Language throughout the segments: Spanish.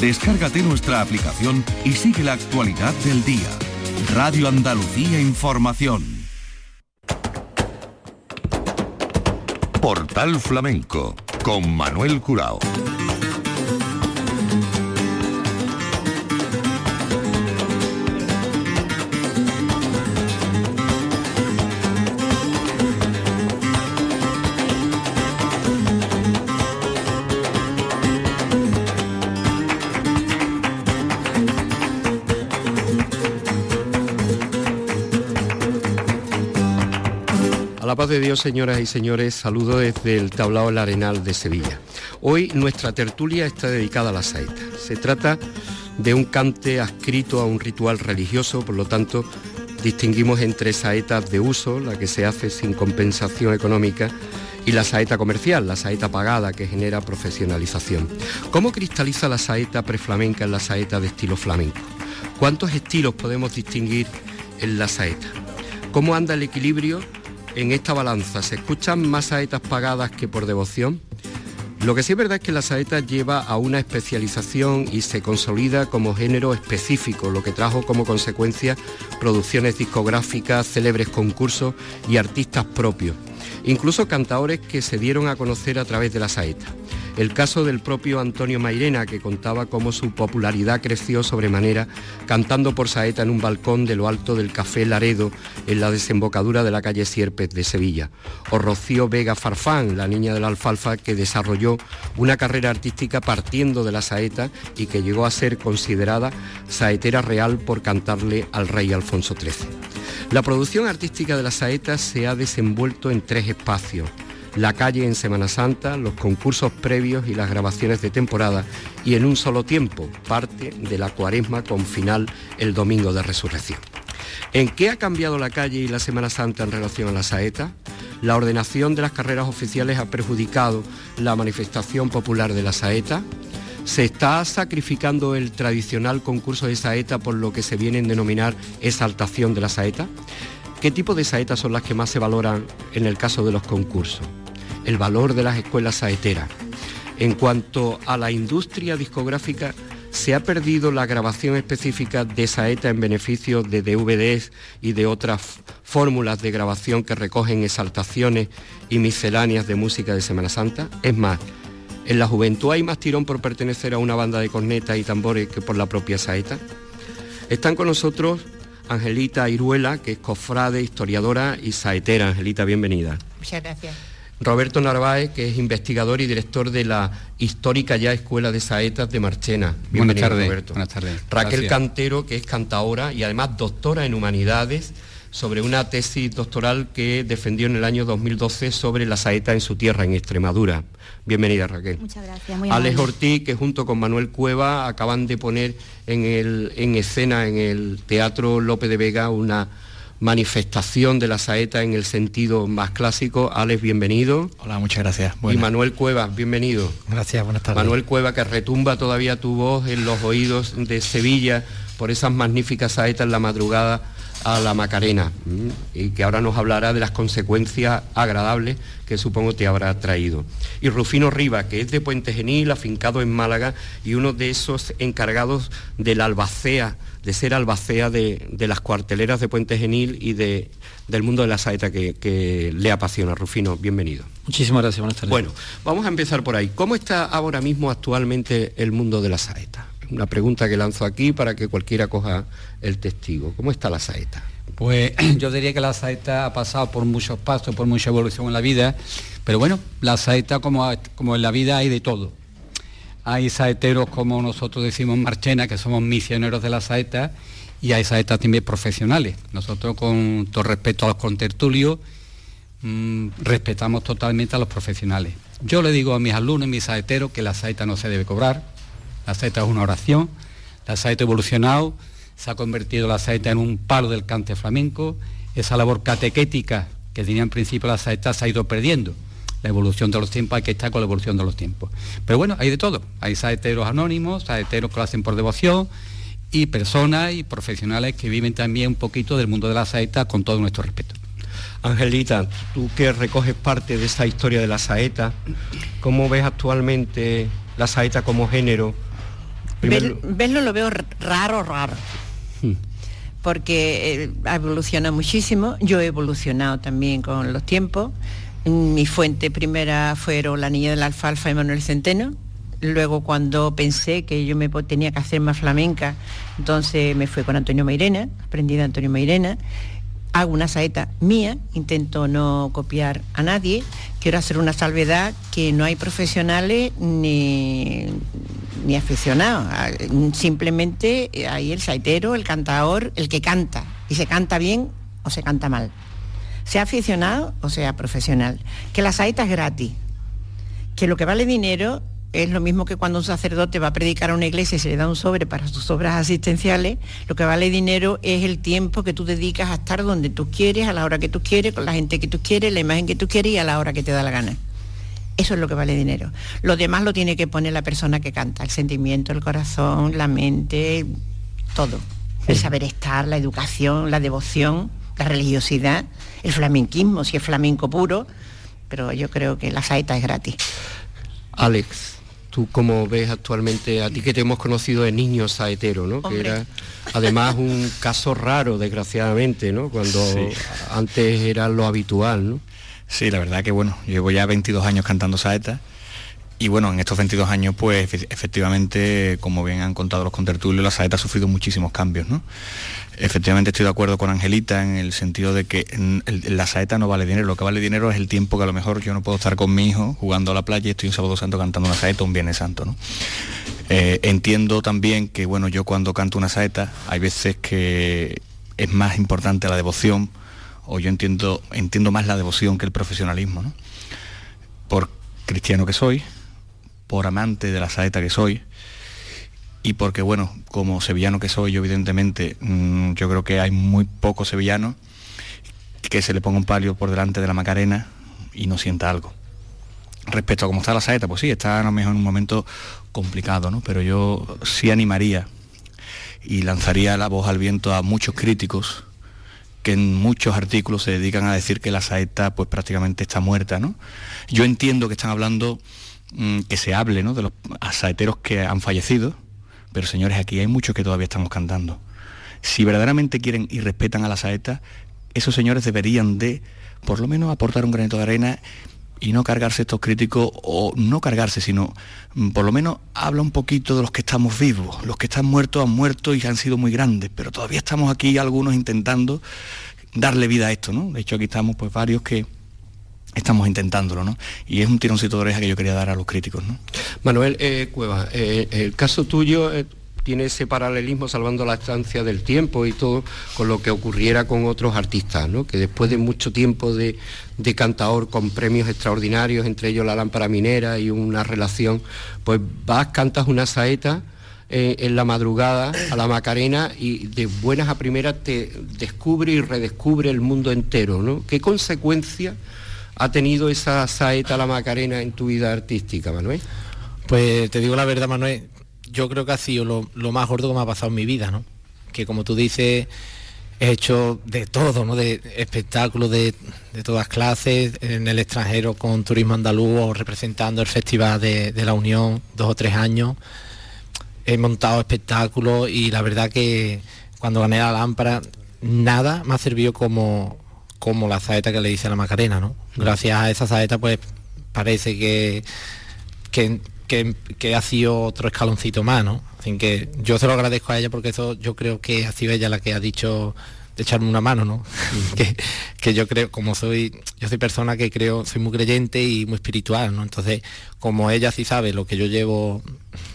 Descárgate nuestra aplicación y sigue la actualidad del día. Radio Andalucía Información. Portal Flamenco con Manuel Curao. De Dios, señoras y señores, saludo desde el tablao El Arenal de Sevilla. Hoy nuestra tertulia está dedicada a la saeta. Se trata de un cante adscrito a un ritual religioso, por lo tanto, distinguimos entre saetas de uso, la que se hace sin compensación económica, y la saeta comercial, la saeta pagada que genera profesionalización. ¿Cómo cristaliza la saeta preflamenca en la saeta de estilo flamenco? ¿Cuántos estilos podemos distinguir en la saeta? ¿Cómo anda el equilibrio en esta balanza? ¿Se escuchan más saetas pagadas que por devoción? Lo que sí es verdad es que la saeta lleva a una especialización y se consolida como género específico, lo que trajo como consecuencia producciones discográficas, célebres concursos y artistas propios, incluso cantadores que se dieron a conocer a través de la saeta. El caso del propio Antonio Mairena, que contaba cómo su popularidad creció sobremanera cantando por saeta en un balcón de lo alto del Café Laredo, en la desembocadura de la calle Sierpes de Sevilla. O Rocío Vega Farfán, la niña de la alfalfa, que desarrolló una carrera artística partiendo de la saeta y que llegó a ser considerada saetera real por cantarle al rey Alfonso XIII. La producción artística de la saeta se ha desenvuelto en tres espacios la calle en Semana Santa, los concursos previos y las grabaciones de temporada y en un solo tiempo, parte de la cuaresma con final el domingo de resurrección. ¿En qué ha cambiado la calle y la Semana Santa en relación a la saeta? ¿La ordenación de las carreras oficiales ha perjudicado la manifestación popular de la saeta? ¿Se está sacrificando el tradicional concurso de saeta por lo que se viene a denominar exaltación de la saeta? ¿Qué tipo de saetas son las que más se valoran en el caso de los concursos? El valor de las escuelas saeteras. En cuanto a la industria discográfica, se ha perdido la grabación específica de saeta en beneficio de DVDs y de otras fórmulas de grabación que recogen exaltaciones y misceláneas de música de Semana Santa. Es más, en la juventud hay más tirón por pertenecer a una banda de cornetas y tambores que por la propia saeta. Están con nosotros Angelita Iruela, que es cofrade, historiadora y saetera. Angelita, bienvenida. Muchas gracias. Roberto Narváez, que es investigador y director de la histórica ya Escuela de Saetas de Marchena. Buenas tardes. Roberto. Buenas tardes. Raquel Cantero, que es cantaora y además doctora en humanidades sobre una tesis doctoral que defendió en el año 2012 sobre la saeta en su tierra, en Extremadura. Bienvenida Raquel. Muchas gracias. Muy Alex Ortiz, que junto con Manuel Cueva acaban de poner en, en escena en el Teatro López de Vega una manifestación de la saeta en el sentido más clásico. Alex, bienvenido. Hola, muchas gracias. Y Manuel Cueva, bienvenido. Gracias, buenas tardes. Manuel Cueva, que retumba todavía tu voz en los oídos de Sevilla por esas magníficas saetas en la madrugada a la Macarena y que ahora nos hablará de las consecuencias agradables que supongo te habrá traído. Y Rufino Riva, que es de Puente Genil, afincado en Málaga y uno de esos encargados de la albacea de ser albacea de, las cuarteleras de Puente Genil y de, del mundo de la saeta que, le apasiona. Rufino, bienvenido. Muchísimas gracias, buenas tardes. Bueno, vamos a empezar por ahí. ¿Cómo está ahora mismo actualmente el mundo de la saeta? Una pregunta que lanzo aquí para que cualquiera coja el testigo. ¿Cómo está la saeta? Pues yo diría que la saeta ha pasado por muchos pasos, por mucha evolución en la vida, pero bueno, la saeta como, como en la vida hay de todo hay saeteros como nosotros decimos Marchena, que somos misioneros de la saeta, y hay saetas también profesionales. Nosotros con todo respeto a los contertulios, mm, respetamos totalmente a los profesionales. Yo le digo a mis alumnos y mis saeteros que la saeta no se debe cobrar, la saeta es una oración, la saeta ha evolucionado, se ha convertido la saeta en un palo del cante flamenco, esa labor catequética que tenía en principio la saeta se ha ido perdiendo la evolución de los tiempos, hay que estar con la evolución de los tiempos. Pero bueno, hay de todo. Hay saeteros anónimos, saeteros que lo hacen por devoción y personas y profesionales que viven también un poquito del mundo de la saeta con todo nuestro respeto. Angelita, tú que recoges parte de esa historia de la saeta, ¿cómo ves actualmente la saeta como género verlo lo veo raro, raro. Hmm. Porque eh, ha evolucionado muchísimo, yo he evolucionado también con los tiempos. Mi fuente primera fueron La Niña de la Alfalfa y Manuel Centeno. Luego cuando pensé que yo me tenía que hacer más flamenca, entonces me fui con Antonio Mairena, aprendí de Antonio Mairena hago una saeta mía, intento no copiar a nadie, quiero hacer una salvedad que no hay profesionales ni, ni aficionados, ah, simplemente hay el saetero, el cantador, el que canta, y se canta bien o se canta mal, sea aficionado o sea profesional, que la saeta es gratis, que lo que vale dinero es lo mismo que cuando un sacerdote va a predicar a una iglesia y se le da un sobre para sus obras asistenciales, lo que vale dinero es el tiempo que tú dedicas a estar donde tú quieres, a la hora que tú quieres, con la gente que tú quieres, la imagen que tú quieres y a la hora que te da la gana. Eso es lo que vale dinero. Lo demás lo tiene que poner la persona que canta, el sentimiento, el corazón, la mente, todo. El saber estar, la educación, la devoción, la religiosidad, el flamenquismo, si es flamenco puro, pero yo creo que la saeta es gratis. Alex, tú cómo ves actualmente, a ti que te hemos conocido de niño saetero, ¿no? Que era además un caso raro, desgraciadamente, ¿no? Cuando antes era lo habitual, ¿no? Sí, la verdad que bueno, llevo ya 22 años cantando saeta y bueno, en estos 22 años pues efectivamente, como bien han contado los contertulios, la saeta ha sufrido muchísimos cambios, ¿no? Efectivamente estoy de acuerdo con Angelita en el sentido de que la saeta no vale dinero, lo que vale dinero es el tiempo que a lo mejor yo no puedo estar con mi hijo jugando a la playa y estoy un sábado santo cantando una saeta, un viernes santo. Eh, entiendo también que bueno, yo cuando canto una saeta hay veces que es más importante la devoción o yo entiendo, entiendo más la devoción que el profesionalismo. ¿no? Por cristiano que soy, por amante de la saeta que soy, y porque, bueno, como sevillano que soy, yo evidentemente, mm, yo creo que hay muy pocos sevillanos que se le ponga un palio por delante de la Macarena y no sienta algo. Respecto a cómo está la saeta, pues sí, está a lo mejor en un momento complicado, ¿no? Pero yo sí animaría y lanzaría la voz al viento a muchos críticos que en muchos artículos se dedican a decir que la saeta pues prácticamente está muerta, ¿no? Yo entiendo que están hablando, mm, que se hable, ¿no? De los saeteros que han fallecido, pero señores, aquí hay muchos que todavía estamos cantando. Si verdaderamente quieren y respetan a la saeta, esos señores deberían de, por lo menos, aportar un granito de arena y no cargarse estos críticos, o no cargarse, sino mm, por lo menos habla un poquito de los que estamos vivos. Los que están muertos han muerto y han sido muy grandes, pero todavía estamos aquí algunos intentando darle vida a esto, ¿no? De hecho aquí estamos pues varios que estamos intentándolo, ¿no? Y es un tironcito de oreja que yo quería dar a los críticos, ¿no? Manuel eh, Cueva, eh, el caso tuyo eh, tiene ese paralelismo, salvando la estancia del tiempo y todo, con lo que ocurriera con otros artistas, ¿no? Que después de mucho tiempo de, de cantador con premios extraordinarios, entre ellos la lámpara minera y una relación, pues vas, cantas una saeta, en la madrugada a la Macarena y de buenas a primeras te descubre y redescubre el mundo entero, ¿no? ¿Qué consecuencia ha tenido esa saeta la Macarena en tu vida artística, Manuel? Pues te digo la verdad, Manuel, yo creo que ha sido lo, más gordo que me ha pasado en mi vida, ¿no? Que como tú dices, he hecho de todo, ¿no? De espectáculos de, todas clases, en el extranjero con Turismo Andaluz o representando el Festival de, de, la Unión dos o tres años. He montado espectáculos y la verdad que cuando gané la lámpara, nada me ha servido como, como la saeta que le dice a la Macarena, ¿no? Gracias a esa saeta pues parece que, que, ha sido otro escaloncito más, ¿no? Así que yo se lo agradezco a ella porque eso yo creo que ha sido ella la que ha dicho de echarme una mano, ¿no? que, que, yo creo, como soy, yo soy persona que creo, soy muy creyente y muy espiritual, ¿no? Entonces, como ella sí sabe lo que yo llevo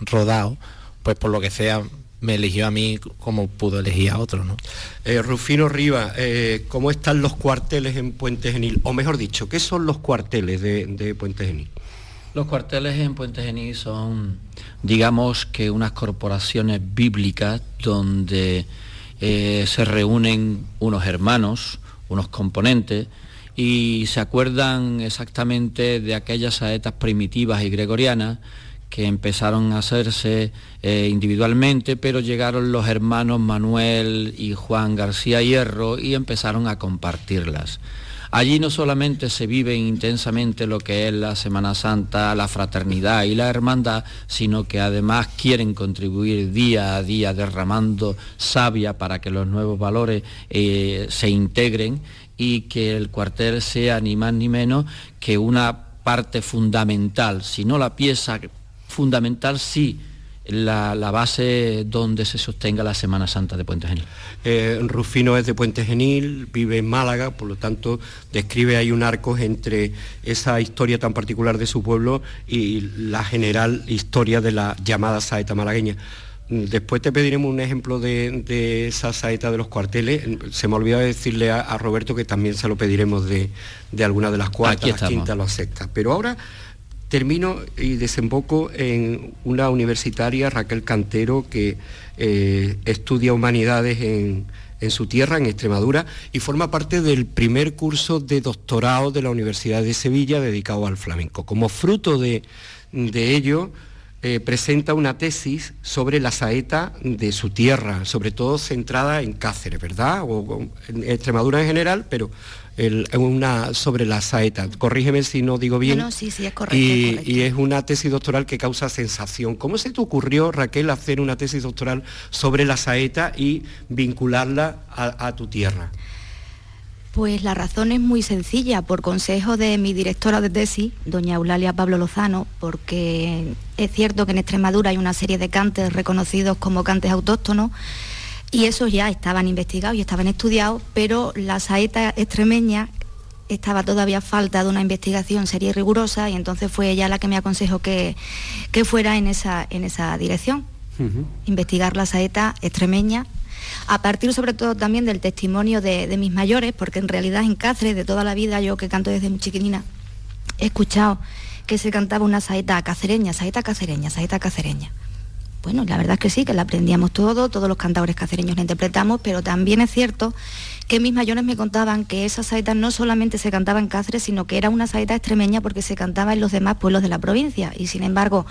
rodado, pues por lo que sea, me eligió a mí como pudo elegir a otro. ¿no? Eh, Rufino Riva, eh, ¿cómo están los cuarteles en Puente Genil? O mejor dicho, ¿qué son los cuarteles de, Puente Genil? Los cuarteles en Puente Genil son, digamos que unas corporaciones bíblicas donde eh, se reúnen unos hermanos, unos componentes, y se acuerdan exactamente de aquellas saetas primitivas y gregorianas que empezaron a hacerse eh, individualmente, pero llegaron los hermanos Manuel y Juan García Hierro y empezaron a compartirlas. Allí no solamente se vive intensamente lo que es la Semana Santa, la fraternidad y la hermandad, sino que además quieren contribuir día a día derramando savia para que los nuevos valores eh, se integren y que el cuartel sea ni más ni menos que una parte fundamental, si no la pieza fundamental, sí la, base donde se sostenga la Semana Santa de Puente Genil. Eh, Rufino es de Puente Genil, vive en Málaga, por lo tanto describe ahí un arco entre esa historia tan particular de su pueblo y la general historia de la llamada saeta malagueña. Después te pediremos un ejemplo de, esa saeta de los cuarteles. Se me olvidó decirle a, Roberto que también se lo pediremos de, alguna de las cuartas, las quintas, las sextas. Pero ahora termino y desemboco en una universitaria, Raquel Cantero, que eh, estudia humanidades en, su tierra, en Extremadura, y forma parte del primer curso de doctorado de la Universidad de Sevilla dedicado al flamenco. Como fruto de ello, eh, presenta una tesis sobre la saeta de su tierra, sobre todo centrada en Cáceres, ¿verdad? O, en Extremadura en general, pero una sobre la saeta. Corrígeme si no digo bien. No, sí, sí, es correcto, y, es una tesis doctoral que causa sensación. ¿Cómo se te ocurrió, Raquel, hacer una tesis doctoral sobre la saeta y vincularla a tu tierra? Pues la razón es muy sencilla, por consejo de mi directora de tesis, doña Eulalia Pablo Lozano, porque es cierto que en Extremadura hay una serie de cantes reconocidos como cantes autóctonos y esos ya estaban investigados y estaban estudiados, pero la saeta extremeña estaba todavía falta de una investigación seria y rigurosa y entonces fue ella la que me aconsejó que, que fuera en esa, en esa dirección, investigar la saeta extremeña a partir sobre todo también del testimonio de, mis mayores, porque en realidad en Cáceres, de toda la vida, yo que canto desde muy chiquitina, he escuchado que se cantaba una saeta cacereña, saeta cacereña, saeta cacereña. Bueno, la verdad es que sí, que la aprendíamos todo, todos los cantadores cacereños la interpretamos, pero también es cierto que mis mayores me contaban que esa saeta no solamente se cantaba en Cáceres, sino que era una saeta extremeña porque se cantaba en los demás pueblos de la provincia. Y sin embargo,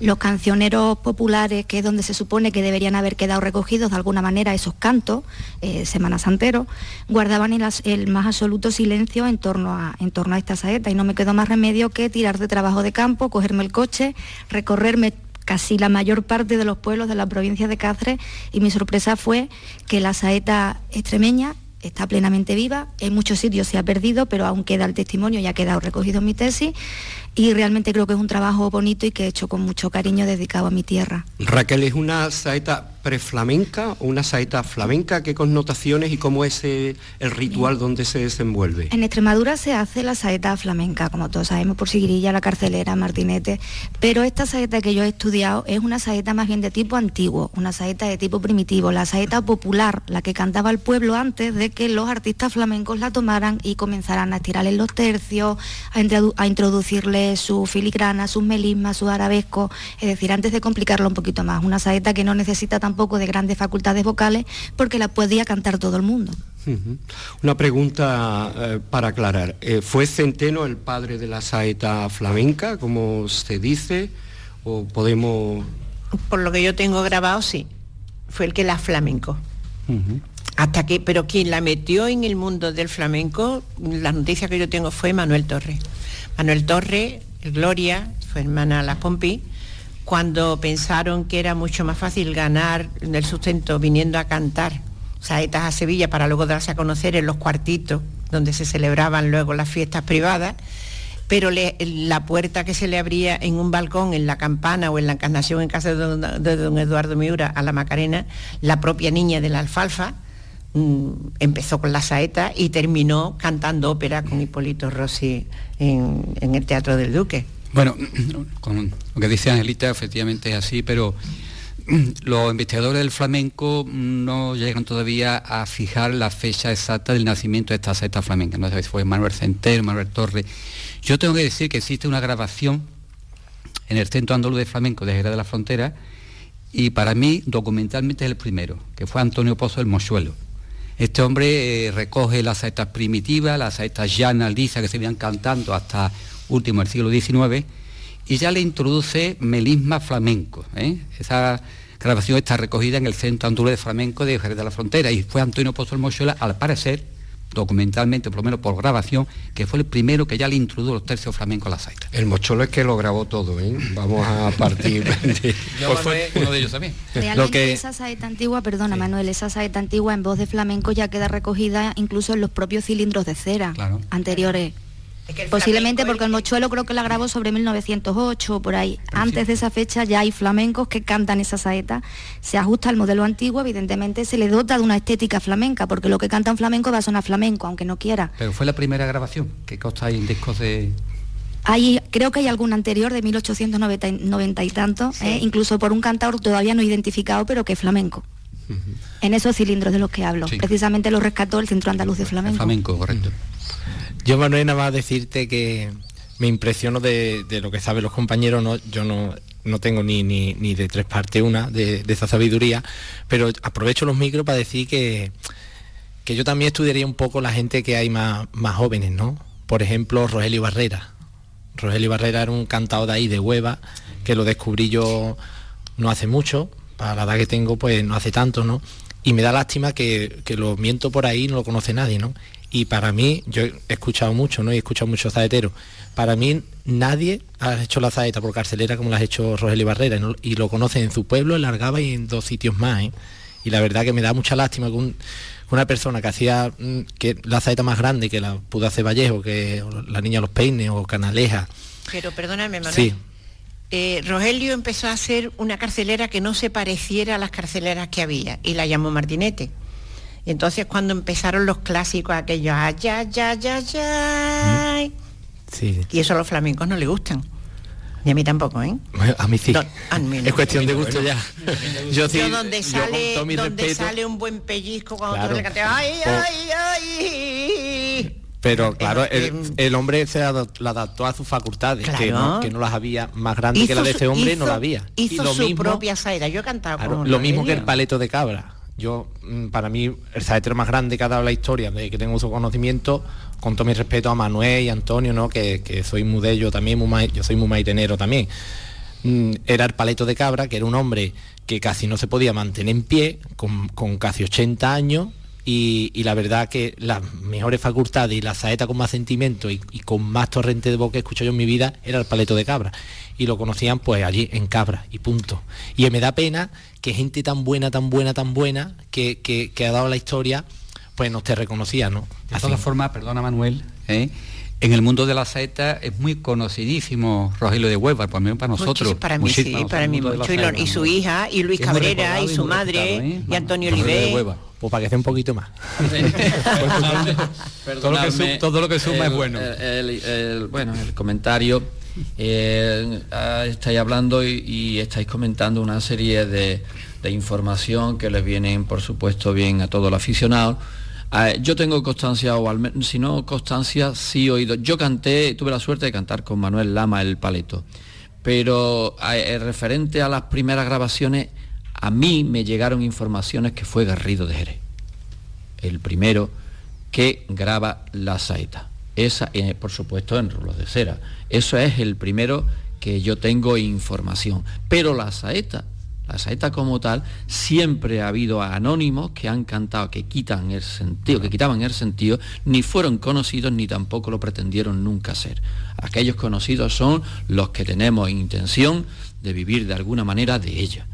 los cancioneros populares, que es donde se supone que deberían haber quedado recogidos de alguna manera esos cantos, eh, Semana Santero, guardaban el, el, más absoluto silencio en torno, a, en torno a esta saeta. Y no me quedó más remedio que tirar de trabajo de campo, cogerme el coche, recorrerme casi la mayor parte de los pueblos de la provincia de Cáceres y mi sorpresa fue que la saeta extremeña está plenamente viva, en muchos sitios se ha perdido, pero aún queda el testimonio y ha quedado recogido en mi tesis y realmente creo que es un trabajo bonito y que he hecho con mucho cariño dedicado a mi tierra. Raquel, ¿es una saeta preflamenca o una saeta flamenca? ¿Qué connotaciones y cómo es el ritual donde se desenvuelve? En Extremadura se hace la saeta flamenca, como todos sabemos, por Sigrilla, la carcelera, Martinete, pero esta saeta que yo he estudiado es una saeta más bien de tipo antiguo, una saeta de tipo primitivo, la saeta popular, la que cantaba el pueblo antes de que los artistas flamencos la tomaran y comenzaran a estirarle los tercios, a, introducirle su filigrana, sus melismas, su arabesco, es decir, antes de complicarlo un poquito más, una saeta que no necesita tan poco de grandes facultades vocales porque la podía cantar todo el mundo. Una pregunta eh, para aclarar. Eh, ¿Fue Centeno el padre de la saeta flamenca, como se dice? ¿O podemos...? Por lo que yo tengo grabado, sí. Fue el que la flamenco. Hasta que, pero quien la metió en el mundo del flamenco, la noticia que yo tengo fue Manuel Torres. Manuel Torres, Gloria, su hermana La Pompi, cuando pensaron que era mucho más fácil ganar el sustento viniendo a cantar saetas a Sevilla para luego darse a conocer en los cuartitos donde se celebraban luego las fiestas privadas, pero la puerta que se le abría en un balcón, en la campana o en la encarnación en casa de don, Eduardo Miura a la Macarena, la propia niña de la alfalfa, mm, empezó con la saeta y terminó cantando ópera con Hipólito Rossi en el Teatro del Duque. Bueno, lo que dice Angelita, efectivamente es así, pero los investigadores del flamenco no llegan todavía a fijar la fecha exacta del nacimiento de esta saeta flamenca. No sé si fue Manuel Centeno, Manuel Torres. Yo tengo que decir que existe una grabación en el Centro Andaluz de Flamenco de Jerez de la Frontera y para mí documentalmente es el primero, que fue Antonio Pozo del Mochuelo. Este hombre eh, recoge las saetas primitivas, las saetas llanas, lisas que se venían cantando hasta último del siglo XIX, y ya le introduce melisma flamenco. ¿eh? Esa grabación está recogida en el Centro Andaluz de Flamenco de Jerez de la Frontera y fue Antonio Pozo Mochuela, al parecer, documentalmente, por lo menos por grabación, que fue el primero que ya le introdujo los tercios flamencos a la saeta. El mocholo es que lo grabó todo, ¿eh? Vamos a partir de... Pues fue uno de ellos también. Realmente esa saeta antigua, perdona Manuel, esa saeta antigua en voz de flamenco ya queda recogida incluso en los propios cilindros de cera anteriores. Posiblemente porque el mochuelo creo que la grabó sobre 1908 por ahí. Antes de esa fecha ya hay flamencos que cantan esa saeta. Se ajusta al modelo antiguo, evidentemente se le dota de una estética flamenca, porque lo que cantan flamenco va a sonar flamenco, aunque no quiera. Pero fue la primera grabación que consta ahí en discos de... Hay, creo que hay algún anterior de 1890 y tanto, ¿eh? incluso por un cantador todavía no identificado, pero que es flamenco. En esos cilindros de los que hablo. Precisamente lo rescató el Centro Andaluz de Flamenco. flamenco, correcto. Yo, Manuel, nada más decirte que me impresiono de, lo que saben los compañeros, no, yo no, no tengo ni, ni, de tres partes una de, esa sabiduría, pero aprovecho los micros para decir que, que yo también estudiaría un poco la gente que hay más, más jóvenes, ¿no? Por ejemplo, Rogelio Barrera. Rogelio Barrera era un cantado de ahí, de Hueva, que lo descubrí yo no hace mucho, para la edad que tengo, pues no hace tanto, ¿no? Y me da lástima que, que lo miento por ahí no lo conoce nadie, ¿no? y para mí, yo he escuchado mucho, ¿no? Y he escuchado muchos zaeteros. Para mí nadie ha hecho la zaeta por carcelera como la ha hecho Rogelio Barrera y lo conocen en su pueblo, en Largaba y en dos sitios más. ¿eh? Y la verdad que me da mucha lástima que una persona que hacía mm, que la zaeta más grande que la pudo hacer Vallejo, que la niña Los Peines o Canaleja. Pero perdóname, Manuel. Sí. Eh, Rogelio empezó a hacer una carcelera que no se pareciera a las carceleras que había y la llamó Martinete. Y entonces cuando empezaron los clásicos aquellos, ay, ay, ay, ay, sí. y eso a los flamencos no les gustan. Y a mí tampoco, ¿eh? a mí sí. es cuestión de gusto ya. yo sí. donde sale, donde sale un buen pellizco cuando tú le cantas, ay, ay, ay. Pero claro, el, hombre se adaptó a sus facultades, que, no, las había más grandes que la de ese hombre, no la había. Hizo su propia saeta, yo he cantado Lo mismo que el paleto de cabra. Yo, mm, para mí, el saetero más grande que ha dado la historia, de que tengo su conocimiento, con todo mi respeto a Manuel y Antonio, ¿no? que, soy muy de ellos también, yo soy muy maitenero también. Mm, era el paleto de cabra, que era un hombre que casi no se podía mantener en pie, con, casi 80 años, y, la verdad que las mejores facultades y la saeta con más sentimiento y, y, con más torrente de voz que he escuchado yo en mi vida era el paleto de cabra y lo conocían pues allí en Cabra y punto. Y me da pena que gente tan buena, tan buena, tan buena que, que, ha dado la historia pues no te reconocía, ¿no? De todas formas, perdona Manuel, ¿eh? En el mundo de la saeta es muy conocidísimo Rogelio de Hueva, por menos para nosotros. para mí sí, para mí mucho. Y, su hija, y Luis Cabrera, y su madre, ¿eh? y Antonio Oliver. Pues para que sea un poquito más. todo, lo que suma es bueno. bueno, el comentario eh, ah, estáis hablando y, estáis comentando una serie de, información que les vienen, por supuesto, bien a todo el aficionado. Yo tengo constancia, o al menos, si no constancia, sí oído. Yo canté, tuve la suerte de cantar con Manuel Lama el Paleto, pero eh, referente a las primeras grabaciones, a mí me llegaron informaciones que fue Garrido de Jerez, el primero que graba la saeta. Esa, eh, por supuesto, en rulos de cera. Eso es el primero que yo tengo información. Pero la saeta, la saeta como tal, siempre ha habido anónimos que han cantado, que quitan el sentido, que quitaban el sentido, ni fueron conocidos ni tampoco lo pretendieron nunca ser. Aquellos conocidos son los que tenemos intención de vivir de alguna manera de ella.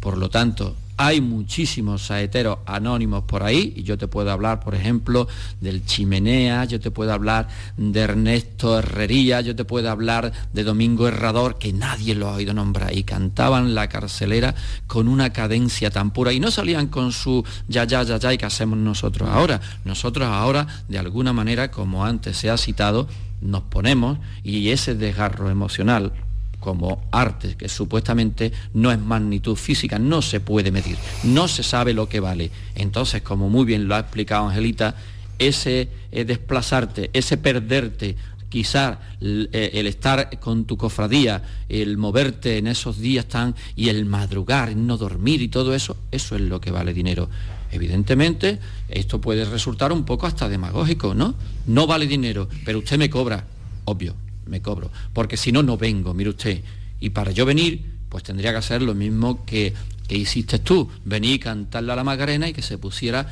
Por lo tanto, hay muchísimos saeteros anónimos por ahí, y yo te puedo hablar, por ejemplo, del Chimenea, yo te puedo hablar de Ernesto Herrería, yo te puedo hablar de Domingo Herrador, que nadie lo ha oído nombrar, y cantaban la carcelera con una cadencia tan pura, y no salían con su ya, ya, ya, ya, y que hacemos nosotros ahora. Nosotros ahora, de alguna manera, como antes se ha citado, nos ponemos, y ese desgarro emocional, como arte, que supuestamente no es magnitud física, no se puede medir, no se sabe lo que vale. Entonces, como muy bien lo ha explicado Angelita, ese eh, desplazarte, ese perderte, quizás eh, el, estar con tu cofradía, el moverte en esos días tan y el madrugar, no dormir y todo eso, eso es lo que vale dinero. Evidentemente, esto puede resultar un poco hasta demagógico, ¿no? No vale dinero, pero usted me cobra, obvio, me cobro, porque si no, no vengo, mire usted. Y para yo venir, pues tendría que hacer lo mismo que, que hiciste tú, venir y cantarle a la Macarena y que se pusiera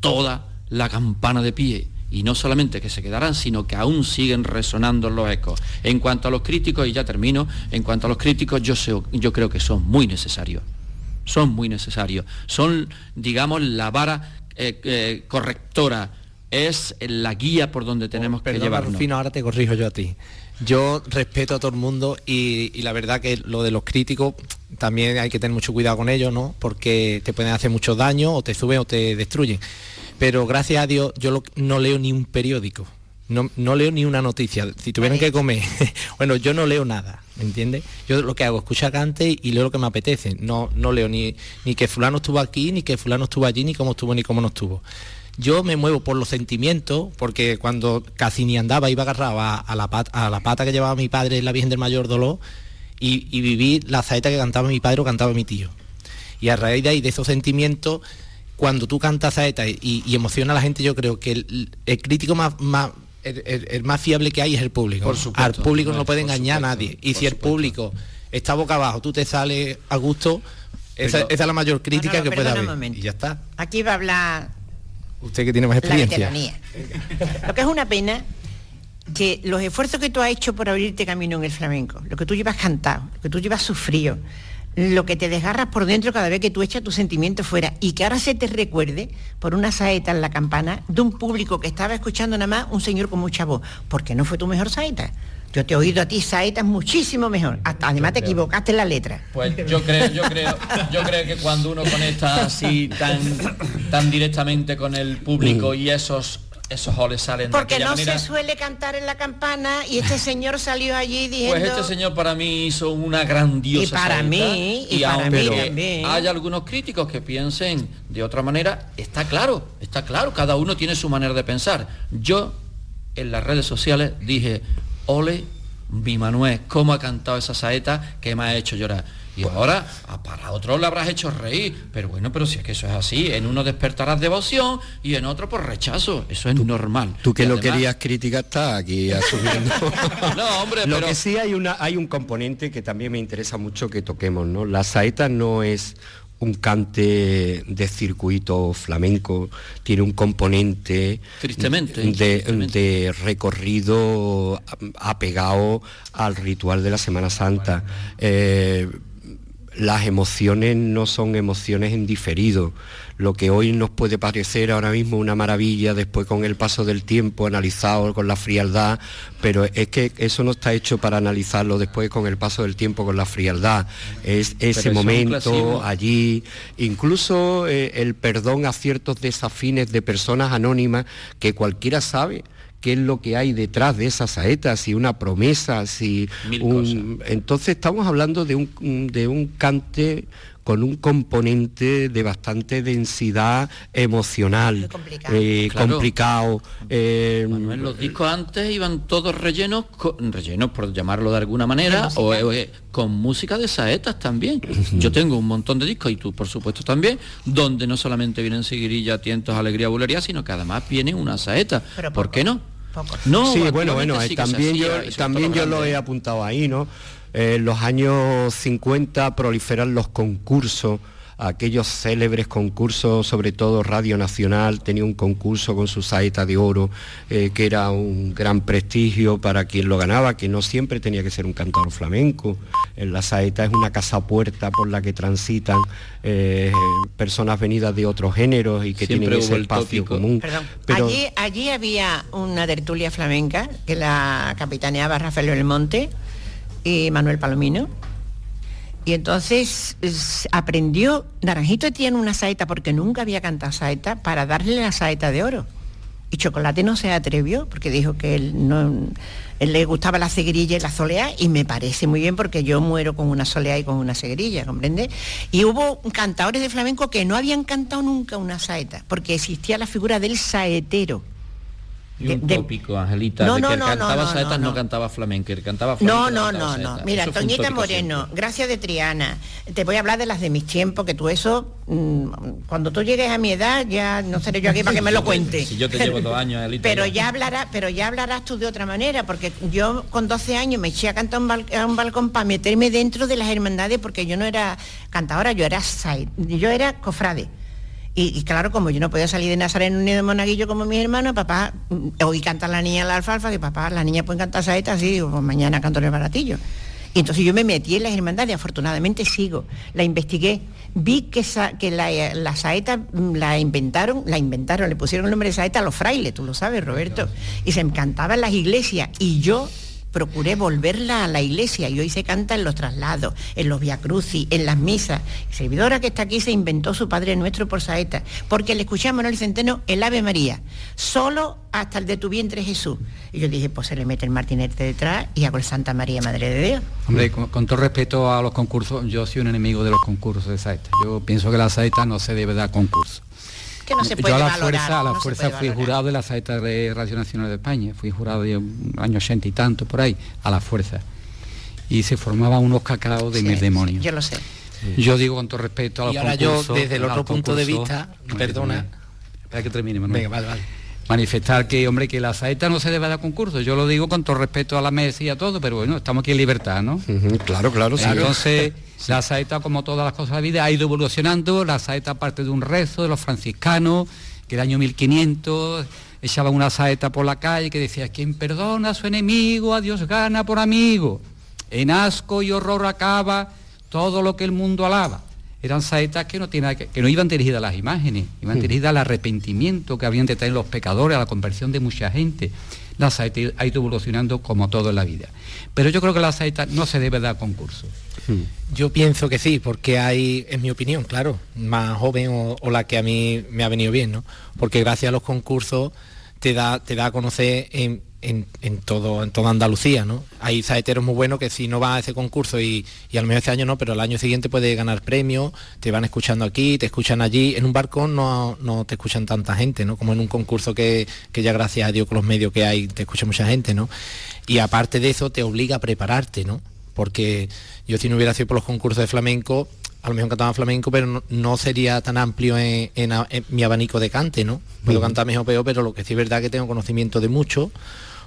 toda la campana de pie y no solamente que se quedarán, sino que aún siguen resonando los ecos. En cuanto a los críticos, y ya termino, en cuanto a los críticos, yo, yo creo que son muy necesarios. Son muy necesarios. Son, digamos, la vara eh, eh, correctora, es la guía por donde tenemos que llevarnos. Rufino, ahora te corrijo yo a ti. Yo respeto a todo el mundo y, y, la verdad que lo de los críticos también hay que tener mucho cuidado con ellos, ¿no? Porque te pueden hacer mucho daño o te suben o te destruyen pero gracias a Dios yo no leo ni un periódico, no, leo ni una noticia. Si tuvieran que comer, bueno, yo no leo nada, ¿me entiendes? Yo lo que hago es escuchar cante y leo lo que me apetece. No, no leo ni, ni que fulano estuvo aquí, ni que fulano estuvo allí, ni cómo estuvo, ni cómo no estuvo. Yo me muevo por los sentimientos, porque cuando casi ni andaba, iba agarrado a, la, pata, a la pata que llevaba mi padre, la Virgen del Mayor Dolor, y, y viví la saeta que cantaba mi padre o cantaba mi tío. Y a raíz de ahí, de esos sentimientos, cuando tú cantas saeta y, y emociona a la gente, yo creo que el, crítico más, más el, más fiable que hay es el público. Por supuesto, Al público no, puede engañar a nadie. Y si el público está boca abajo, tú te sales a gusto, esa, es la mayor crítica que puede haber. Y ya está. Aquí va a hablar. Usted que tiene más experiencia. lo que es una pena que los esfuerzos que tú has hecho por abrirte camino en el flamenco, lo que tú llevas cantado, lo que tú llevas sufrido, lo que te desgarras por dentro cada vez que tú echas tu sentimiento fuera y que ahora se te recuerde por una saeta en la campana de un público que estaba escuchando nada más un señor con mucha voz, porque no fue tu mejor saeta. Yo te he oído a ti saetas muchísimo mejor. además te equivocaste en la letra. Pues yo creo, yo creo, yo creo que cuando uno conecta así tan, tan directamente con el público y esos esos oles salen Porque no se suele cantar en la campana y este señor salió allí diciendo... Pues este señor para mí hizo una grandiosa Y para mí, y, para mí también. Hay algunos críticos que piensen de otra manera, está claro, está claro, cada uno tiene su manera de pensar. Yo en las redes sociales dije, ole, mi Manuel, cómo ha cantado esa saeta que me ha hecho llorar y ahora para otro le habrás hecho reír. Pero bueno, pero si es que eso es así, en uno despertarás devoción y en otro por rechazo. Eso es normal. Tú que lo querías criticar está aquí asumiendo. no, hombre, lo que sí hay una hay un componente que también me interesa mucho que toquemos, ¿no? La saeta no es un cante de circuito flamenco, tiene un componente tristemente, de, recorrido apegado al ritual de la Semana Santa. Eh, las emociones no son emociones en diferido. Lo que hoy nos puede parecer ahora mismo una maravilla, después con el paso del tiempo, analizado con la frialdad, pero es que eso no está hecho para analizarlo después con el paso del tiempo, con la frialdad. Es ese momento allí, incluso eh, el perdón a ciertos desafines de personas anónimas que cualquiera sabe qué es lo que hay detrás de esas saetas, si una promesa, si un... Entonces estamos hablando de un, de un cante con un componente de bastante densidad emocional, complicado. Eh, eh, los discos antes iban todos rellenos, rellenos por llamarlo de alguna manera, o, eh, con música de saetas también. Yo tengo un montón de discos, y tú por supuesto también, donde no solamente vienen seguirilla, tientos, alegría, bulería, sino que además viene una saeta. ¿Por qué no? No, sí, bueno, bueno, también yo, también yo lo he apuntado ahí, ¿no? En los años 50 proliferan los concursos aquellos célebres concursos, sobre todo Radio Nacional tenía un concurso con su saeta de oro, eh, que era un gran prestigio para quien lo ganaba, que no siempre tenía que ser un cantador flamenco. En la saeta es una casa puerta por la que transitan eh, personas venidas de otros géneros y que tienen ese espacio común. Pero... Allí, allí había una tertulia flamenca que la capitaneaba Rafael Belmonte y Manuel Palomino y entonces aprendió, Naranjito tiene una saeta porque nunca había cantado saeta para darle la saeta de oro. Y Chocolate no se atrevió porque dijo que él no le gustaba la cegrilla y la solea y me parece muy bien porque yo muero con una solea y con una cegrilla, ¿comprende? Y hubo cantadores de flamenco que no habían cantado nunca una saeta porque existía la figura del saetero y un tópico, Angelita, no, de que no, cantaba saetas no, cantaba flamenco, cantaba flamenco. No, no, no, no. Mira, Toñita Moreno, gracias de Triana. Te voy a hablar de las de mis tiempos, que tú eso, mm, cuando tú llegues a mi edad, ya no seré yo aquí para que me lo cuente. si yo te llevo dos años, Angelita. pero ya hablarás, pero ya hablarás tú de otra manera, porque yo con 12 años me eché a cantar un a un balcón para meterme dentro de las hermandades, porque yo no era cantadora, yo era yo era cofrade Y, claro, como yo no podía salir de Nazareno ni de Monaguillo como mis hermanos, papá, mm, hoy canta la niña la alfalfa, que papá, la niña puede cantar saeta, sí, o pues mañana canto en el baratillo. Y entonces yo me metí en las hermandades, afortunadamente sigo, la investigué, vi que, que la, saeta mm, la inventaron, la inventaron, le pusieron el nombre de saeta a los frailes, tú lo sabes, Roberto, y se me cantaban las iglesias, y yo procuré volverla a la iglesia y hoy se canta en los traslados, en los viacrucis, en las misas. servidora que está aquí se inventó su Padre Nuestro por saeta, porque le escuchamos en el centeno el Ave María, solo hasta el de tu vientre Jesús. Y yo dije, pues se le mete el martinete detrás y hago el Santa María Madre de Dios. Hombre, con, todo respeto a los concursos, yo soy un enemigo de los concursos de saeta. Yo pienso que la saeta no se debe dar concurso que no se puede Yo a la fuerza, a la fuerza fui jurado de la saeta de Radio Nacional de España, fui jurado de un año 80 y tanto por ahí, a la fuerza. Y se formaban unos cacaos de mis demonios. Yo lo sé. Yo digo con todo respeto a los y ahora yo, desde el otro punto de vista, perdona. Espera que termine, Manuel. Venga, vale, vale manifestar que, hombre, que la saeta no se debe dar concurso. Yo lo digo con todo respeto a la mesa y a todo, pero bueno, estamos aquí en libertad, ¿no? claro, claro. Sí. Entonces, la saeta, como todas las cosas de la vida, ha ido evolucionando. La saeta parte de un rezo de los franciscanos, que el año 1500 echaban una saeta por la calle que decía, quien perdona a su enemigo, a Dios gana por amigo. En asco y horror acaba todo lo que el mundo alaba eran saetas que no, tiene, que, no iban dirigidas a las imágenes, iban dirigidas al arrepentimiento que habían de tener los pecadores, a la conversión de mucha gente. La saeta ha ido evolucionando como todo en la vida. Pero yo creo que la saeta no se debe dar concurso. Hmm. Yo pienso que sí, porque hay, en mi opinión, claro, más joven o, la que a mí me ha venido bien, ¿no? Porque gracias a los concursos te da, te da a conocer en, en, todo, en toda Andalucía, ¿no? Hay saeteros muy buenos que si no va a ese concurso y, y al menos este año no, pero el año siguiente puede ganar premios, te van escuchando aquí, te escuchan allí. En un barco no, no te escuchan tanta gente, ¿no? Como en un concurso que, que, ya gracias a Dios con los medios que hay te escucha mucha gente, ¿no? Y aparte de eso te obliga a prepararte, ¿no? Porque yo si no hubiera sido por los concursos de flamenco, a lo mejor cantaba flamenco, pero no, sería tan amplio en, mi abanico de cante, ¿no? Puedo cantar mejor peor, pero lo que sí es verdad que tengo conocimiento de mucho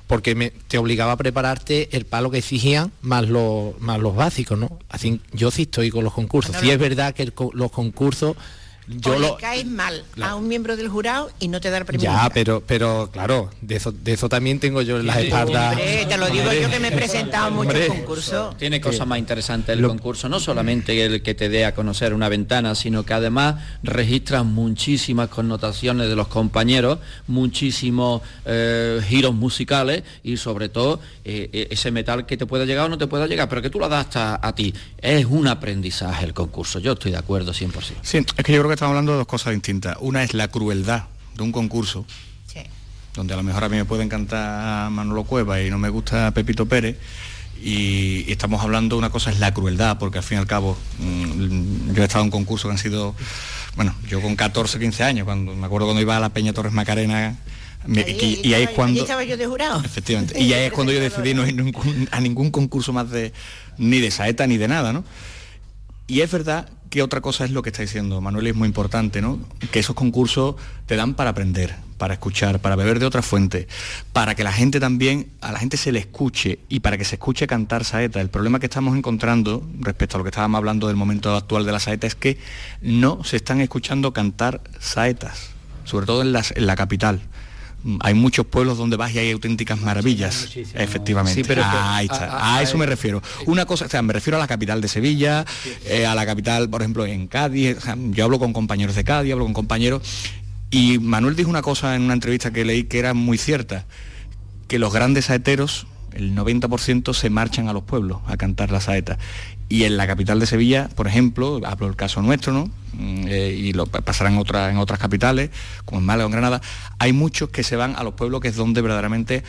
porque te obligaba a prepararte el palo que exigían más, más los básicos, ¿no? Así yo sí estoy con los concursos. sí es verdad que los concursos yo lo, le caes mal a un miembro del jurado y no te da el premio. Ya, pero, pero claro, de eso, de eso también tengo yo en las espaldas. te lo digo yo que me he presentado muchos concursos. Tiene cosas más interesantes el concurso, no solamente el que te dé a conocer una ventana, sino que además registras muchísimas connotaciones de los compañeros, muchísimos eh, giros musicales y sobre todo eh, e, ese metal que te pueda llegar o no te pueda llegar, pero que tú lo das hasta a ti. Es un aprendizaje el concurso, yo estoy de acuerdo 100%. Sí, es que yo creo que estamos hablando de dos cosas distintas. Una es la crueldad de un concurso, donde a lo mejor a mí me puede encantar Manolo Cueva y no me gusta Pepito Pérez. Y, estamos hablando, una cosa es la crueldad, porque al fin y al cabo mm, yo he estado en concursos que han sido, bueno, yo con 14, 15 años, cuando me acuerdo cuando iba a la Peña Torres Macarena y, ahí es cuando estaba yo de jurado. efectivamente y ahí es cuando yo decidí no ir a ningún concurso más de ni de saeta ni de nada no y es verdad que otra cosa es lo que está diciendo Manuel, es muy importante, ¿no? Que esos concursos te dan para aprender, para escuchar, para beber de otra fuente, para que la gente también, a la gente se le escuche y para que se escuche cantar saeta. El problema que estamos encontrando respecto a lo que estábamos hablando del momento actual de la saeta es que no se están escuchando cantar saetas, sobre todo en, en la capital hay muchos pueblos donde vas y hay auténticas maravillas, efectivamente. pero ahí está, a, eso me refiero. Una cosa, o sea, me refiero a la capital de Sevilla, eh, a la capital, por ejemplo, en Cádiz. yo hablo con compañeros de Cádiz, hablo con compañeros y Manuel dijo una cosa en una entrevista que leí que era muy cierta, que los grandes saeteros, el 90% se marchan a los pueblos a cantar la saeta. Y en la capital de Sevilla, por ejemplo, hablo del caso nuestro, ¿no? Mm, eh, y lo pasarán en, en otras capitales, como en Málaga o en Granada, hay muchos que se van a los pueblos que es donde verdaderamente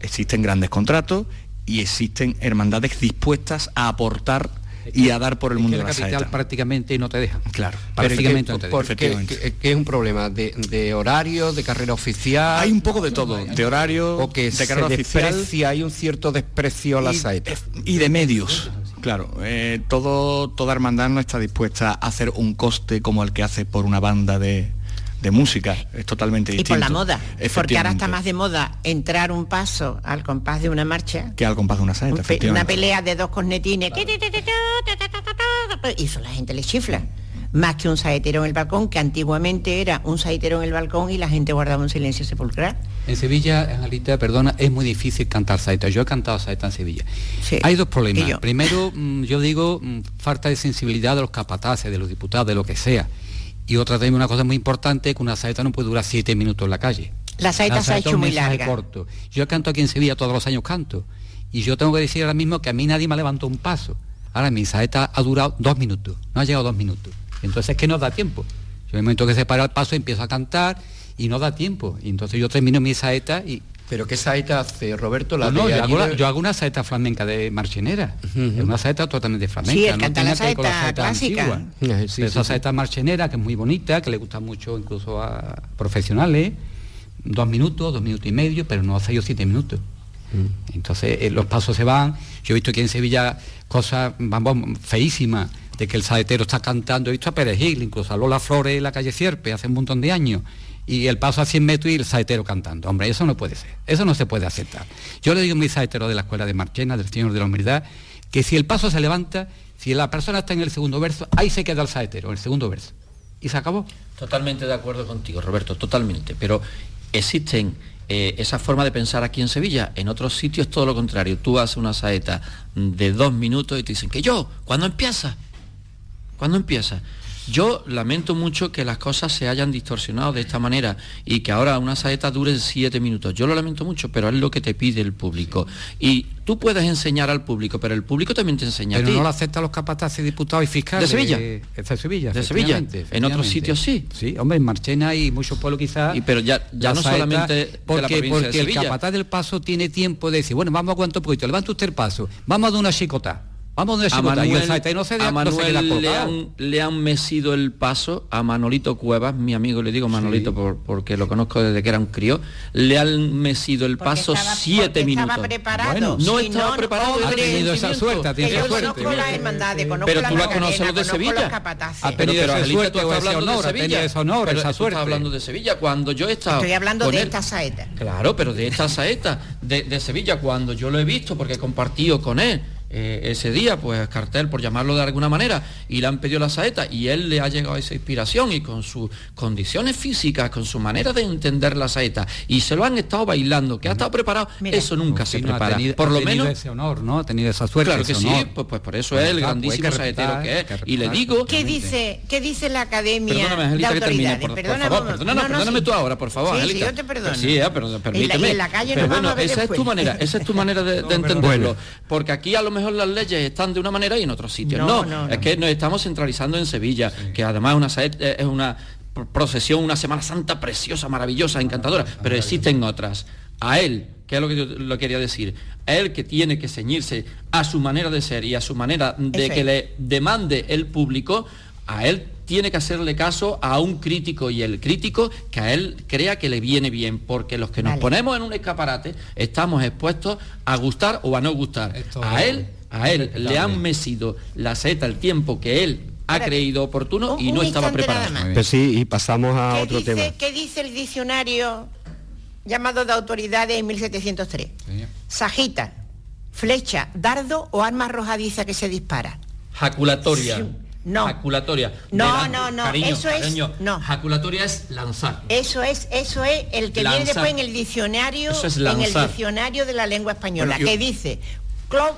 existen grandes contratos y existen hermandades dispuestas a aportar y a dar por el mundo de la capital prácticamente no te dejan. Claro, prácticamente no te dejan. ¿qué, es un problema? ¿De, horario, de carrera oficial? Hay un poco de todo, de horario, o que de carrera oficial. hay un cierto desprecio a la saeta. Y de medios. Claro, eh, todo, toda hermandad no está dispuesta a hacer un coste como el que hace por una banda de, música, es totalmente distinto. Y por la moda, porque ahora está más de moda entrar un paso al compás de una marcha. Que al compás de una saeta, Una pelea de dos cornetines, y eso la gente le chifla. Más que un saetero en el balcón, que antiguamente era un saetero en el balcón y la gente guardaba un silencio sepulcral. En Sevilla, Angelita, perdona, es muy difícil cantar saeta. Yo he cantado saeta en Sevilla. Hay dos problemas. Primero, mm, yo digo, mm, falta de sensibilidad de los capataces, de los diputados, de lo que sea. Y otra también una cosa muy importante, que una saeta no puede durar siete minutos en la calle. La saeta, se ha hecho muy larga. Corto. Yo canto aquí en Sevilla todos los años canto. Y yo tengo que decir ahora mismo que a mí nadie me levantado un paso. Ahora mi saeta ha durado dos minutos, no ha llegado dos minutos. Entonces es que no da tiempo. Yo en el momento que se para el paso empiezo a cantar y no da tiempo. Y entonces yo termino mi saeta y... ¿Pero qué saeta hace Roberto? La no, yo, hago una saeta flamenca de marchenera. Es una saeta totalmente flamenca. Sí, no la saeta, clásica. esa saeta marchenera que es muy bonita, que le gusta mucho incluso a profesionales. Dos minutos, dos minutos y medio, pero no hace yo siete minutos. Mm. Entonces eh, los pasos se van. Yo he visto aquí en Sevilla cosas, vamos, feísimas de que el saetero está cantando, he visto a Perejil, incluso a Lola Flores en la calle Cierpe hace un montón de años, y el paso a 100 metros y el saetero cantando. Hombre, eso no puede ser, eso no se puede aceptar. Yo le digo a mi saetero de la escuela de Marchena, del Señor de la Humildad, que si el paso se levanta, si la persona está en el segundo verso, ahí se queda el saetero, el segundo verso. Y se acabó. Totalmente de acuerdo contigo, Roberto, totalmente. Pero existen eh, esa forma de pensar aquí en Sevilla. En otros sitios todo lo contrario. Tú haces una saeta de dos minutos y te dicen que yo, ¿cuándo empieza? ¿Cuándo empieza? Yo lamento mucho que las cosas se hayan distorsionado de esta manera y que ahora una saeta dure siete minutos. Yo lo lamento mucho, pero es lo que te pide el público. Y tú puedes enseñar al público, pero el público también te enseña pero a ti. no lo aceptan los capataces, diputados y fiscales. ¿De Sevilla? De, Sevilla. De Sevilla. En otros sitios sí. Sí, hombre, en Marchena y muchos pueblos quizás. Y pero ya, ya no solamente porque, de porque el capataz del paso tiene tiempo de decir, bueno, vamos a aguantar un poquito, levanta usted el paso, vamos a dar una chicota Vamos a, Manuel, le, han, mecido el paso a Manolito Cuevas, mi amigo, le digo Manolito porque lo conozco desde que era un crío, le han mecido el paso siete minutos. Estaba preparado. no estaba preparado. Ha tenido esa suerte, ha tenido suerte. pero tú la conoces los de Sevilla. Ha tenido esa suerte o ese honor, ha tenido esa honor, esa suerte. hablando de Sevilla cuando yo he estado. Estoy hablando de esta saeta. Claro, pero de esta saeta de Sevilla cuando yo lo he visto porque he compartido con él eh, ese día, pues cartel por llamarlo de alguna manera, y le han pedido la saeta y él le ha llegado a esa inspiración y con sus condiciones físicas, con su manera de entender la saeta, y se lo han estado bailando, que ha estado preparado, eso nunca se prepara. por lo menos ese honor, ¿no? Ha tenido esa suerte. Claro que sí, pues, pues, por eso es el grandísimo saetero que es. y le digo. ¿Qué dice, qué dice la academia? Perdóname, Angelita, que termine, por, favor, perdóname, perdóname tú ahora, por favor, sí, yo te perdono. Sí, eh, pero permíteme. En la, calle pero bueno, esa es tu manera, esa es tu manera de, entenderlo. Porque aquí a lo mejor las leyes están de una manera y en otros sitios. No, es que nos estamos centralizando en Sevilla, que además una, eh, es una procesión, una Semana Santa preciosa, maravillosa, encantadora, pero existen otras. A él, que es lo que yo lo quería decir, a él que tiene que ceñirse a su manera de ser y a su manera de que le demande el público, a él tiene que hacerle caso a un crítico y el crítico que a él crea que le viene bien, porque los que nos ponemos en un escaparate estamos expuestos a gustar o a no gustar. A él a él le han mesido la seta el tiempo que él ha creído oportuno y no estaba preparado. Pues sí, y pasamos a otro tema. ¿Qué dice el diccionario llamado de autoridades en 1703? Sajita, flecha, dardo o arma arrojadiza que se dispara. Jaculatoria. No. Jaculatoria. No, no, no. eso es. no. Jaculatoria es lanzar. Eso es, eso es el que viene después en el diccionario, en el diccionario de la lengua española, que dice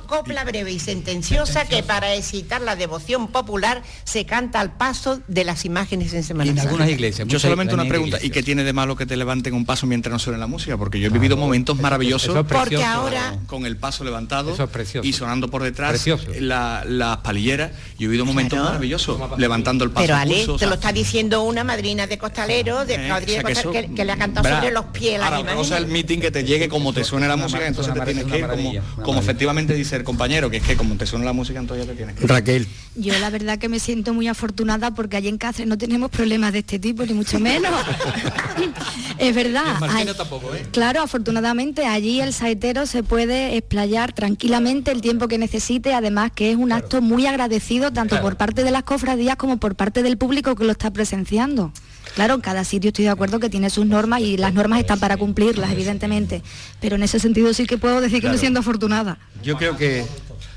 copla breve y sentenciosa que para excitar la devoción popular se canta al paso de las imágenes en Semana En algunas iglesias. Yo solamente una pregunta, ¿y qué tiene de malo que te levanten un paso mientras no suene la música? Porque yo he vivido momentos maravillosos porque ahora con el paso levantado y sonando por detrás las palilleras. Yo he vivido momentos maravillosos levantando el paso. Pero Ale, te lo está diciendo una madrina de costalero, de, eh, que, le ha cantado sobre los pies la cosa el meeting que te llegue como te suene la música, entonces te tienes que ir como efectivamente dice el compañero, que es que como te suena la música, entonces ya te tienes que... Raquel. Yo la verdad que me siento muy afortunada porque allí en Cáceres no tenemos problemas de este tipo, ni mucho menos. es verdad. ¿eh? Claro, afortunadamente allí el saetero se puede explayar tranquilamente el tiempo que necesite, además que es un acto muy agradecido tanto por parte de las cofradías como por parte del público que lo está presenciando. Claro, en cada sitio estoy de acuerdo que tiene sus normas y las normas están para cumplirlas, evidentemente. Pero en ese sentido sí que puedo decir que me siento afortunada. Yo creo que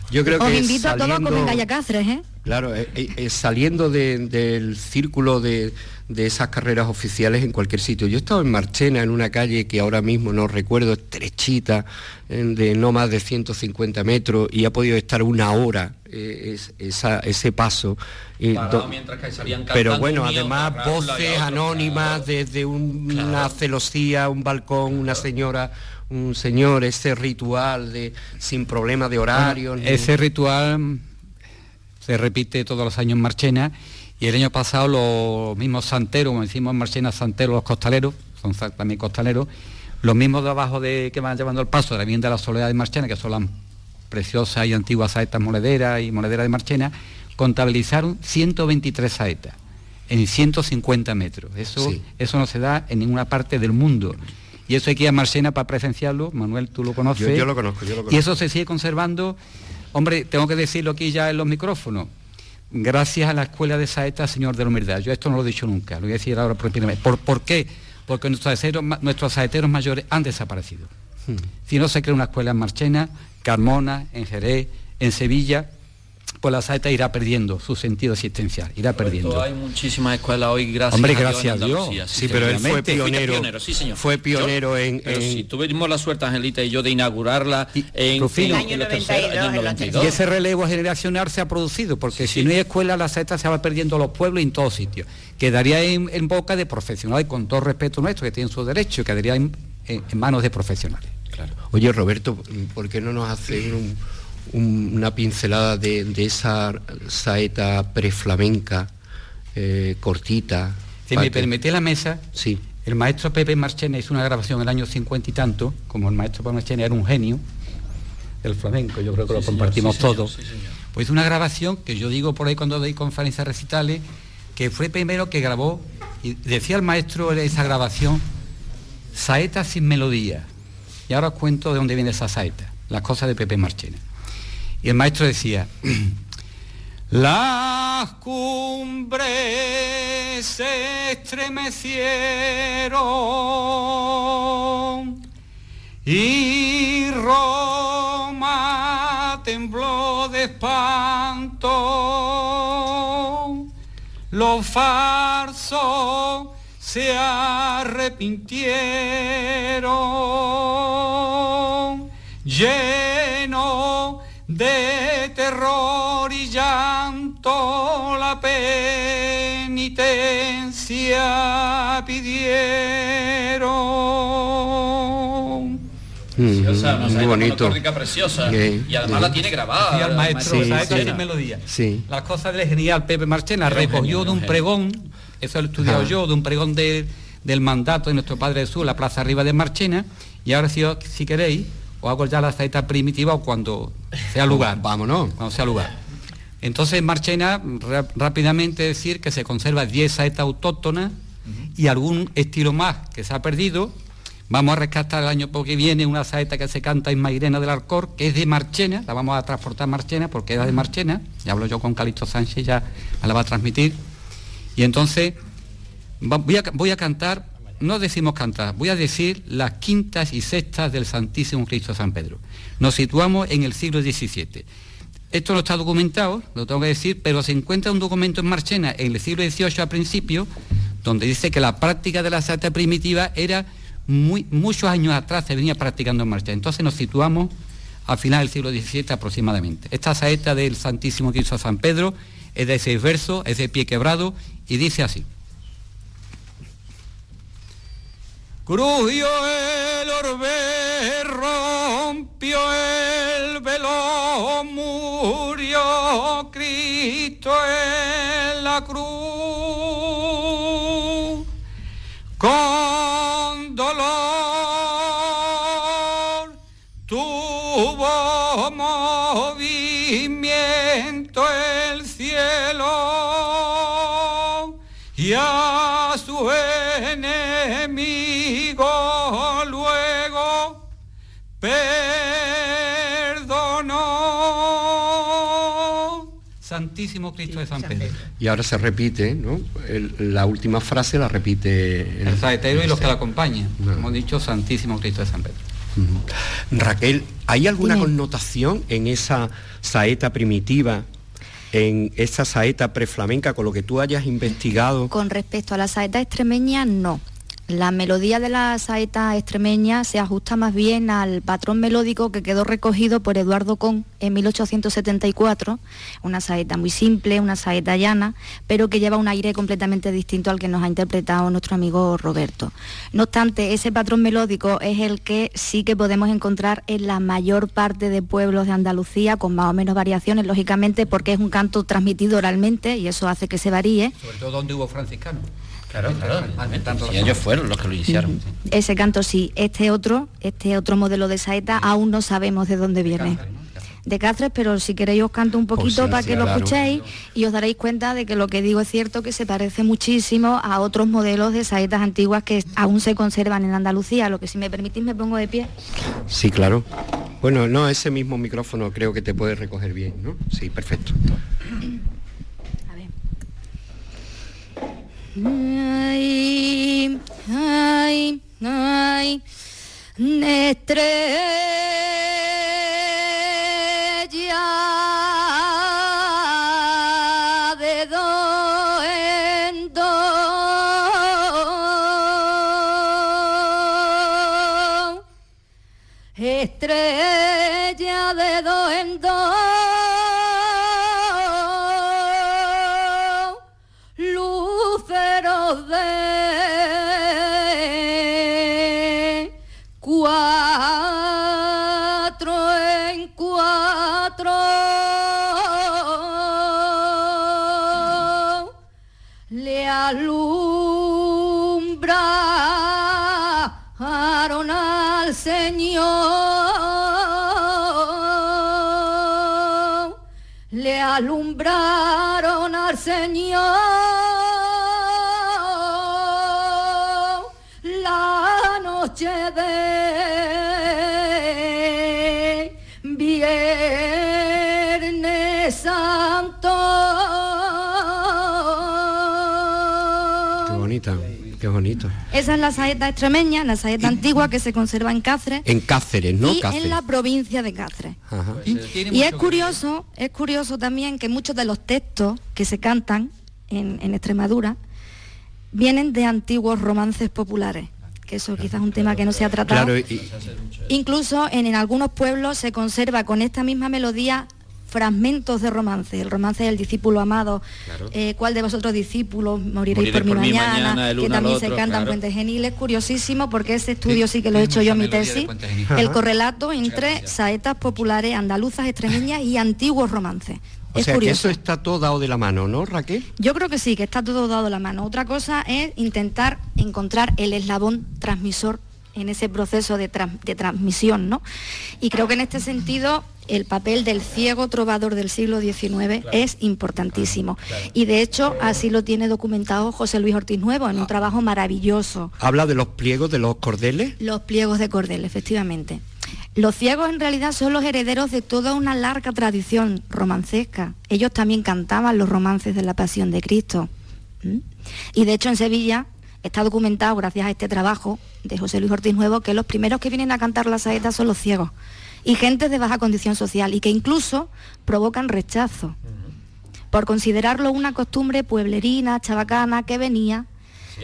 yo creo Os invito a todos a comer Cáceres, ¿eh? Claro, eh, eh, saliendo del círculo de, esas carreras oficiales en cualquier sitio. Yo he estado en Marchena, en una calle que ahora mismo no recuerdo, estrechita, de no más de 150 metros, y ha podido estar una hora ese paso. pero bueno, además voces anónimas desde una celosía, un balcón, una señora un señor, ese ritual de sin problema de horario. Ese ritual se repite todos los años en Marchena y el año pasado los mismos santeros, como decimos en Marchena, santeros, los costaleros, son también costaleros, los mismos de abajo de que van llevando el paso de la vivienda de la soledad de Marchena, que son las preciosas y antiguas saetas monederas y monederas de Marchena, contabilizaron 123 saetas en 150 metros. Eso, eso no se da en ninguna parte del mundo. Y eso hay que ir a Marchena para presenciarlo. Manuel, tú lo conoces. Yo, lo conozco, yo lo conozco. Y eso se sigue conservando Hombre, tengo que decirlo aquí ya en los micrófonos. Gracias a la escuela de Saeta, señor de la humildad. Yo esto no lo he dicho nunca, lo voy a decir ahora propiamente. ¿Por, ¿Por qué? Porque nuestros saeteros, nuestros saeteros mayores han desaparecido. Hmm. Si no se crea una escuela en Marchena, Carmona, en Jerez, en Sevilla, pues la saeta irá perdiendo su sentido existencial, irá perdiendo. Hay muchísimas escuelas hoy, gracias Hombre, gracias a Dios. Sí, pero él fue pionero, Fue pionero en, Si tuvimos la suerte, Angelita y yo, de inaugurarla en, el año 92, Y ese relevo generacional se ha producido, porque si no hay escuela, la saeta se va perdiendo los pueblos y en todos sitios. Quedaría en, boca de profesionales, con todo respeto nuestro, que tienen su derecho, quedaría en, manos de profesionales. Claro. Oye, Roberto, ¿por qué no nos hace un una pincelada de, esa saeta preflamenca, eh, cortita. Si me permite la mesa, sí. el maestro Pepe Marchena hizo una grabación en el año 50 y tanto, como el maestro Pepe Marchena era un genio del flamenco, yo creo que lo compartimos todos. pues hizo una grabación que yo digo por ahí cuando doy conferencias recitales, que fue primero que grabó, y decía el maestro en esa grabación, saeta sin melodía. Y ahora os cuento de dónde viene esa saeta, las cosas de Pepe Marchena. Y el maestro decía, las cumbres se estremecieron y Roma tembló de espanto. Los farsos se arrepintieron de terror y llanto la penitencia pidieron. Preciosa, muy bonito. preciosa. y además la tiene grabada. Y al maestro, sí, sí, melodía. Sí. Las cosas del genial Pepe Marchena recogió de un pregón, eso lo he estudiado yo, de un pregón del mandato de nuestro Padre Jesús, la plaza arriba de Marchena, y ahora si, si queréis, o hago ya la saeta primitiva o cuando sea lugar. Vámonos. Cuando sea lugar. Entonces en Marchena, rápidamente decir que se conserva 10 saetas autóctonas y algún estilo más que se ha perdido. Vamos a rescatar el año que viene una saeta que se canta en Mairena del Alcor, que es de Marchena, la vamos a transportar a Marchena porque era de Marchena, ya hablo yo con Calixto Sánchez, ya me la va a transmitir. Y entonces voy a, voy a cantar no decimos cantar, voy a decir las quintas y sextas del Santísimo Cristo San Pedro. Nos situamos en el siglo XVII. Esto no está documentado, lo tengo que decir, pero se encuentra un documento en Marchena en el siglo XVIII a principio, donde dice que la práctica de la santa primitiva era muy, muchos años atrás se venía practicando en Marchena. Entonces nos situamos al final del siglo XVII aproximadamente. Esta saeta del Santísimo Cristo San Pedro es de seis versos, es de pie quebrado y dice así. Crujió el orbe, rompió el velo, murió Cristo en Santísimo Cristo de San Pedro. Y ahora se repite, ¿no? la última frase la repite el, saetero y los que la acompañan. Hemos dicho Santísimo Cristo de San Pedro. Raquel, ¿hay alguna connotación en esa saeta primitiva en esa saeta preflamenca con lo que tú hayas investigado? Con respecto a la saeta extremeña, no. La melodía de la saeta extremeña se ajusta más bien al patrón melódico que quedó recogido por Eduardo Con en 1874, una saeta muy simple, una saeta llana, pero que lleva un aire completamente distinto al que nos ha interpretado nuestro amigo Roberto. No obstante, ese patrón melódico es el que sí que podemos encontrar en la mayor parte de pueblos de Andalucía, con más o menos variaciones, lógicamente, porque es un canto transmitido oralmente y eso hace que se varíe. Sobre todo donde hubo franciscanos. Claro, claro. Y ellos fueron los que lo iniciaron. Ese canto sí. Este otro, este otro modelo de saeta, aún no sabemos de dónde viene. De Cáceres, pero si queréis os canto un poquito para que lo escuchéis y os daréis cuenta de que lo que digo es cierto que se parece muchísimo a otros modelos de saetas antiguas que aún se conservan en Andalucía. Lo que si me permitís me pongo de pie. Sí, claro. Bueno, no, ese mismo micrófono creo que te puede recoger bien, ¿no? Sí, perfecto. Ay, ay, ay, estrella le alumbraron al Señor la noche de Viernes Santo. Qué bonita, qué bonito. Esa es la saeta extremeña, la saeta antigua que se conserva en Cáceres En Cáceres, ¿no? y Cáceres. en la provincia de Cáceres. Ajá. Y es curioso, es curioso también que muchos de los textos que se cantan en, en Extremadura vienen de antiguos romances populares, que eso quizás es un tema que no se ha tratado. Claro, y- Incluso en, en algunos pueblos se conserva con esta misma melodía fragmentos de romance, el romance del discípulo amado, eh, ¿cuál de vosotros discípulos moriréis Moriréis por mi por mañana? que también se otro, canta en claro. Puente Genil, es curiosísimo porque ese estudio sí, Sí, que lo he hecho yo en mi tesis, el correlato entre saetas populares andaluzas, extremeñas y antiguos romances. o es sea que curioso. eso está todo dado de la mano, ¿no, Raquel? Yo creo que sí, que está todo dado de la mano. Otra cosa es intentar encontrar el eslabón transmisor en ese proceso de, transmisión, ¿no? Y creo que en este sentido el papel del ciego trovador del siglo XIX es importantísimo. Y de hecho así lo tiene documentado José Luis Ortiz Nuevo en un trabajo maravilloso. Habla de los pliegos de los cordeles. Los pliegos de cordel, efectivamente. Los ciegos en realidad son los herederos de toda una larga tradición romancesca. Ellos también cantaban los romances de la Pasión de Cristo. ¿Mm? Y de hecho en Sevilla está documentado, gracias a este trabajo de José Luis Ortiz Nuevo, que los primeros que vienen a cantar la saeta son los ciegos. Y gente de baja condición social y que incluso provocan rechazo por considerarlo una costumbre pueblerina, chabacana, que venía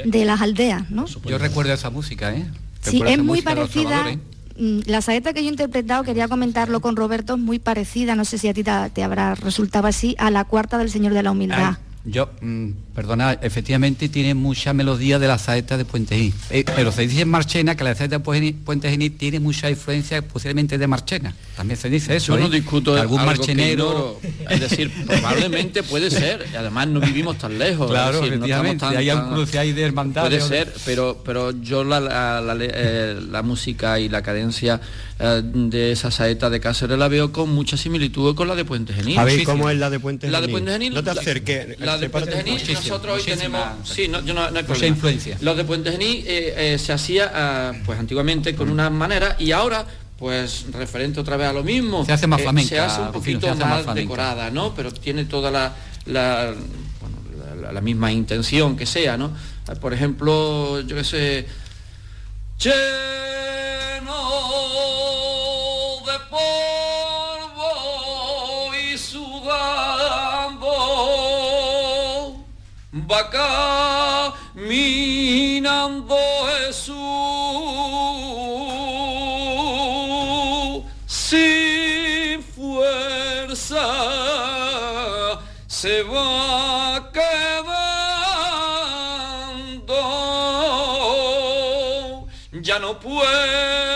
de las aldeas, ¿no? Yo recuerdo esa música, ¿eh? Sí, es muy parecida. mm, La saeta que yo he interpretado, quería comentarlo con Roberto, es muy parecida, no sé si a ti te, te habrá resultado así, a la cuarta del Señor de la Humildad. Ay, yo, mm, perdona, efectivamente tiene mucha melodía de la saeta de Puente Genil. Eh, pero se dice en Marchena que la saeta de Puente Genil- tiene mucha influencia posiblemente de Marchena. También se dice eso. Yo no ¿eh? discuto algún algo marchenero. Es decir, probablemente puede ser. Además no vivimos tan lejos. Claro, es decir, no estamos efectivamente, tan- hay un cruce ahí de hermandad. Puede ser, pero, pero yo la, la, la- eh, la música y la cadencia eh, de esa saeta de Cáceres la veo con mucha similitud con la de Puente Genil. A ver. ¿cómo es la de Puente La de Genil? Puente Genil. No te la- acerques, La, de Puente Genil, nosotros hoy tenemos. Sí, no, yo no, no hay mucha problema. influencia. Los de Puente Genil eh, eh, se hacía ah, pues antiguamente con una manera y ahora pues referente otra vez a lo mismo Se hace más eh, flamenca, se hace un poquito hace más decorada no pero tiene toda la la, bueno, la- la- la misma intención que sea no por ejemplo yo qué sé lleno de va caminando Jesús. Sin fuerza se va quedando ya no puede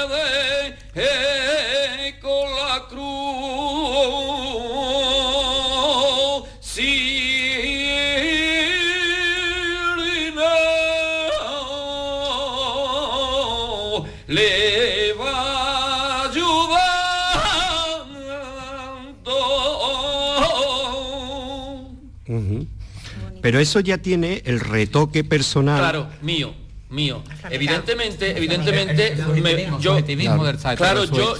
Pero eso ya tiene el retoque personal. Claro, mío, mío. Evidentemente, evidentemente, me- yo, claro, yo,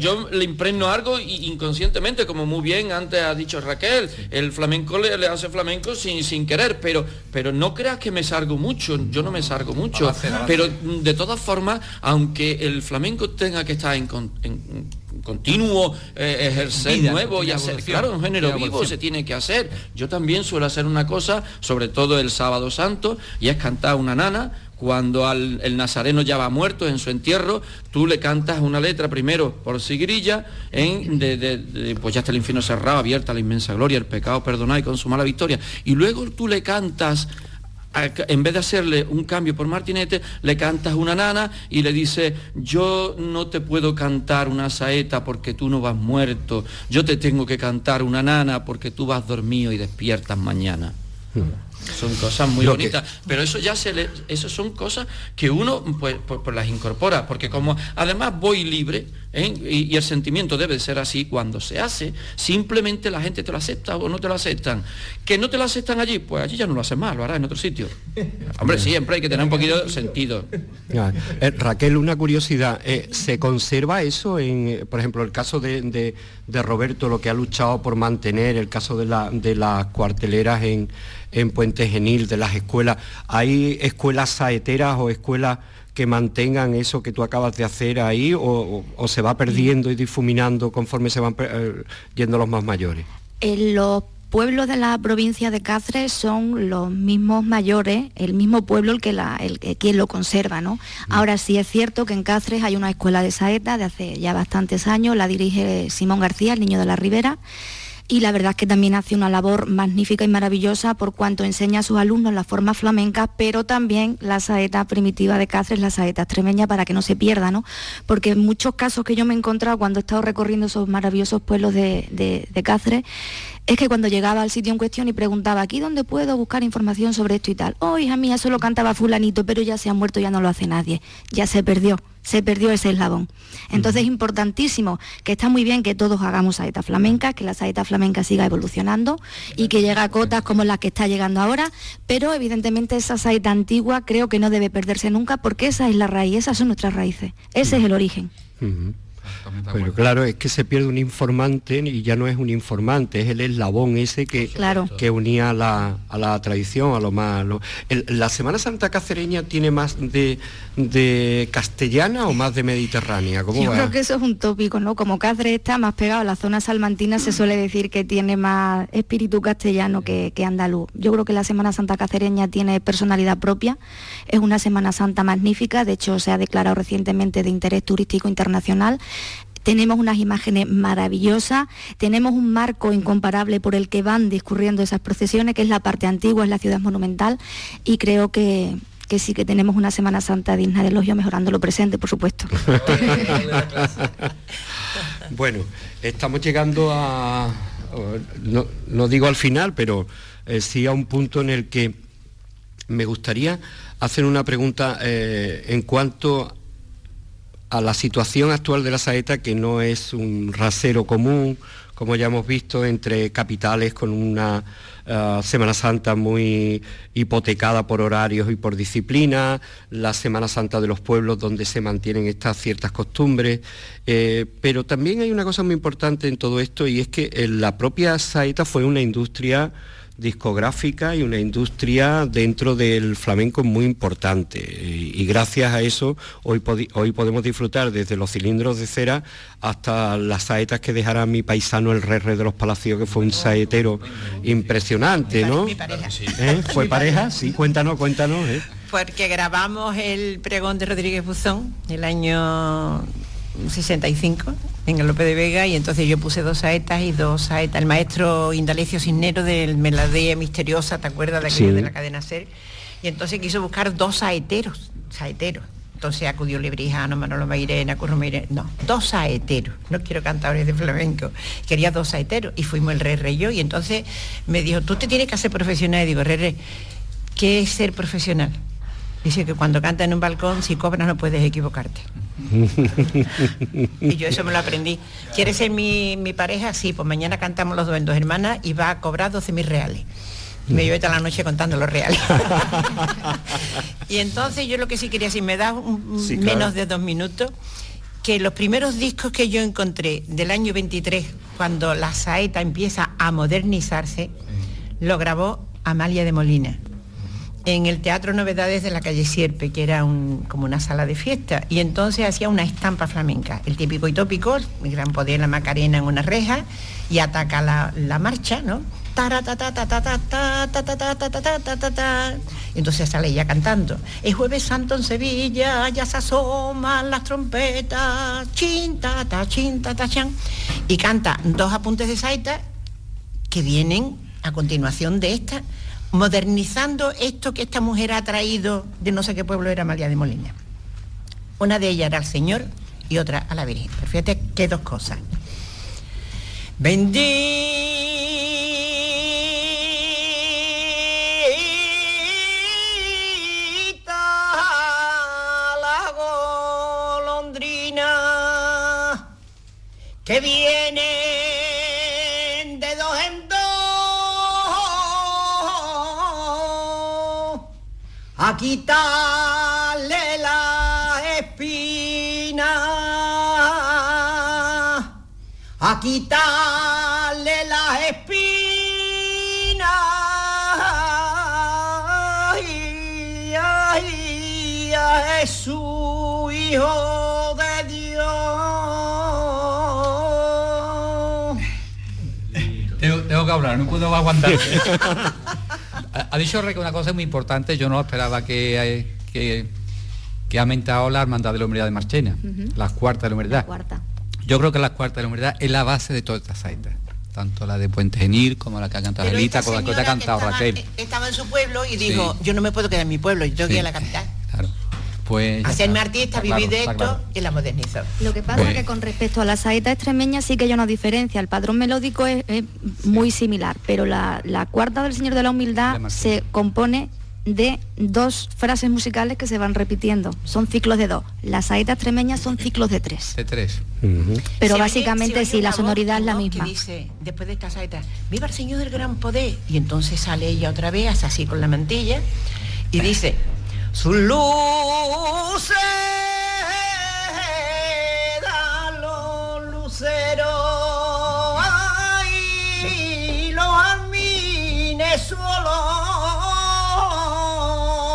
yo, le impregno algo y- inconscientemente, como muy bien antes ha dicho Raquel, el flamenco le, le hace flamenco sin, sin querer, pero, pero no creas que me salgo mucho, yo no me salgo mucho, pero de todas formas, aunque el flamenco tenga que estar en, con- en- continuo eh, ejercer Vida, nuevo y hacer, claro, un género vivo se tiene que hacer. Yo también suelo hacer una cosa, sobre todo el sábado santo, y es cantar una nana. Cuando al- el nazareno ya va muerto en su entierro, tú le cantas una letra primero por sigrilla, en, de, de- de, pues ya está el infierno cerrado, abierta la inmensa gloria, el pecado perdonado y consumada la victoria. Y luego tú le cantas en vez de hacerle un cambio por martinete, le cantas una nana y le dices, yo no te puedo cantar una saeta porque tú no vas muerto, yo te tengo que cantar una nana porque tú vas dormido y despiertas mañana. Son cosas muy Lo que- bonitas, pero eso ya se le, eso son cosas que uno pues, pues- pues las incorpora, porque como además voy libre ¿eh? y, y el sentimiento debe de ser así cuando se hace, simplemente la gente te lo acepta o no te lo aceptan. Que no te lo aceptan allí, pues allí ya no lo haces más, lo harás en otro sitio. Hombre, siempre hay que tener un poquito de sentido. Ya. Eh, Raquel, una curiosidad, eh, ¿se conserva eso en, por ejemplo, el caso de, de- de Roberto, lo que ha luchado por mantener, el caso de, la- de las cuarteleras en, en Puente Genil, de las escuelas, ¿hay escuelas saeteras o escuelas que mantengan eso que tú acabas de hacer ahí o, o- o se va perdiendo y difuminando conforme se van eh, yendo los más mayores? En los pueblos de la provincia de Cáceres son los mismos mayores, el mismo pueblo el que la, el, que- quien lo conserva, ¿no? Ahora sí es cierto que en Cáceres hay una escuela de saeta de hace ya bastantes años, la dirige Simón García, el niño de la Ribera. Y la verdad es que también hace una labor magnífica y maravillosa por cuanto enseña a sus alumnos las formas flamencas, pero también la saeta primitiva de Cáceres, la saeta extremeña, para que no se pierda, ¿no? Porque en muchos casos que yo me he encontrado cuando he estado recorriendo esos maravillosos pueblos de, de- de Cáceres, es que cuando llegaba al sitio en cuestión y preguntaba, ¿aquí dónde puedo buscar información sobre esto y tal? Oh, hija mía, eso lo cantaba fulanito, pero ya se ha muerto, ya no lo hace nadie, ya se perdió, se perdió ese eslabón. Entonces es importantísimo que está muy bien que todos hagamos saeta flamenca, que la saeta flamenca siga evolucionando y que llegue a cotas como las que está llegando ahora, pero evidentemente esa saeta antigua creo que no debe perderse nunca porque esa es la raíz, esas son nuestras raíces, ese es el origen. Pero claro, es que se pierde un informante y ya no es un informante, es el eslabón ese que, Claro. que unía a la, a la tradición, a lo más... lo- el- ¿La Semana Santa cacereña tiene más de, de castellana o más de mediterránea? ¿Cómo Yo va? creo que eso es un tópico, ¿no? Como Cáceres está más pegado a la zona salmantina, se suele decir que tiene más espíritu castellano que, que andaluz. Yo creo que la Semana Santa cacereña tiene personalidad propia, es una Semana Santa magnífica, de hecho se ha declarado recientemente de interés turístico internacional. Tenemos unas imágenes maravillosas, tenemos un marco incomparable por el que van discurriendo esas procesiones, que es la parte antigua, es la ciudad monumental, y creo que, que sí que tenemos una Semana Santa digna de elogio, mejorando lo presente, por supuesto. Bueno, estamos llegando a, no, digo al final, pero eh, sí a un punto en el que me gustaría hacer una pregunta eh, en cuanto a la situación actual de la saeta, que no es un rasero común, como ya hemos visto, entre capitales con una eh, Semana Santa muy hipotecada por horarios y por disciplina, la Semana Santa de los pueblos donde se mantienen estas ciertas costumbres, eh, pero también hay una cosa muy importante en todo esto y es que eh, la propia saeta fue una industria discográfica y una industria dentro del flamenco muy importante. Y, gracias a eso hoy, hoy podemos disfrutar desde los cilindros de cera hasta las saetas que dejará mi paisano el Re, de los Palacios, que fue un saetero impresionante, ¿no? ¿Eh? ¿Fue pareja? Sí, cuéntanos, cuéntanos. ¿eh? Porque grabamos el pregón de Rodríguez Buzón el año 65 en el López de Vega y entonces yo puse dos saetas y dos saetas. El maestro Indalecio Cisnero del Meladea Misteriosa, ¿te acuerdas de aquello de la cadena SER? Y entonces quiso buscar dos saeteros, saeteros. Entonces acudió Lebrijano, Manolo Mairena, Curro Mairena, no, dos saeteros, no quiero cantadores de flamenco, quería dos saeteros y fuimos el rey rey yo y entonces me dijo, tú te tienes que hacer profesional y digo, rey rey, ¿qué es ser profesional? Dice que cuando canta en un balcón, si cobras no puedes equivocarte. y yo eso me lo aprendí. ¿Quieres ser mi, pareja? Sí, pues mañana cantamos los dos en dos hermanas y va a cobrar 12 mil reales. Me llevo toda la noche contando los reales. y entonces yo lo que sí quería, si me das menos de dos minutos, que los primeros discos que yo encontré del año 23, cuando la saeta empieza a modernizarse, lo grabó Amalia de Molina en el Teatro Novedades de la calle Sierpe, que era como una sala de fiesta, y entonces hacía una estampa flamenca, el típico y tópico, mi gran poder la Macarena en una reja, y ataca la, marcha, ¿no? Entonces sale ella cantando. Es jueves santo en Sevilla, ya se asoman las trompetas, chin, ta, ta, chin, ta, chan. Y canta dos apuntes de saeta que vienen a continuación de esta modernizando esto que esta mujer ha traído de no sé qué pueblo era María de Molina. Una de ellas era al Señor y otra a la Virgen. Fíjate qué dos cosas. Bendita la golondrina que viene a quitarle la espina, a quitarle la espina, ay, ay, es su hijo de Dios. Tengo, que hablar, no puedo aguantar. Ha dicho Reque una cosa muy importante, yo no esperaba que, que, que ha aumentado la hermandad de la humildad de Marchena, las cuartas de la humildad. Yo creo que las cuartas de la humildad es la base de todas estas saitas tanto la de Puente Genil como la que ha cantado Elita, como la que ha cantado Raquel. Estaba en su pueblo y dijo, yo no me puedo quedar en mi pueblo, yo tengo que ir a la capital. Pues Hacerme artista, vivir de esto y la modernizó. Lo que pasa es que con respecto a la saeta extremeña sí que hay una diferencia. El padrón melódico es, muy similar, pero la, cuarta del Señor de la Humildad se compone de dos frases musicales que se van repitiendo. Son ciclos de dos. Las saetas extremeñas son ciclos de tres. De tres. Pero básicamente sí, la sonoridad es la misma. dice, después de esta saeta, viva el Señor del gran poder. Y entonces sale ella otra vez, así con la mantilla, y dice, sus luces dan los luceros. Ay, los almines solo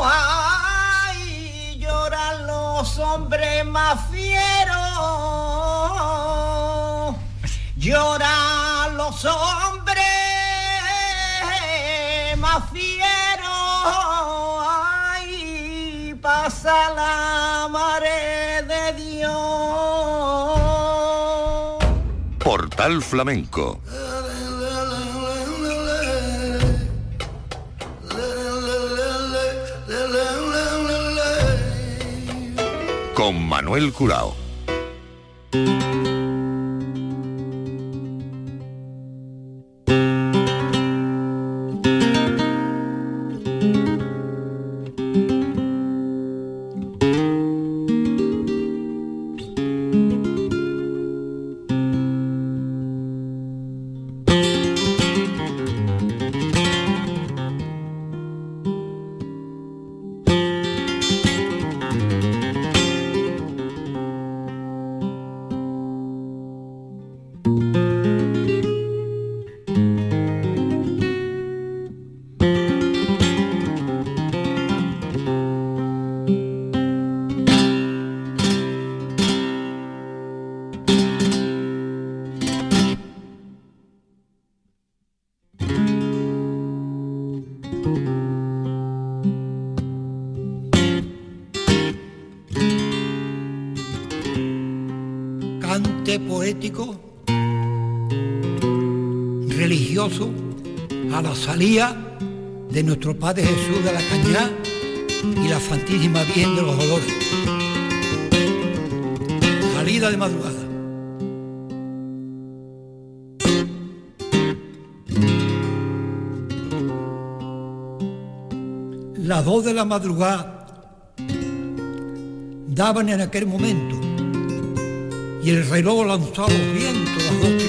ay, lloran los hombres más fieros. Lloran los hombres más fieros mare de Dios. Portal Flamenco. Con Manuel Curao. De nuestro Padre Jesús de la Cañada y la Santísima Virgen de los Dolores. Salida de madrugada. Las dos de la madrugada daban en aquel momento y el reloj lanzaba los vientos las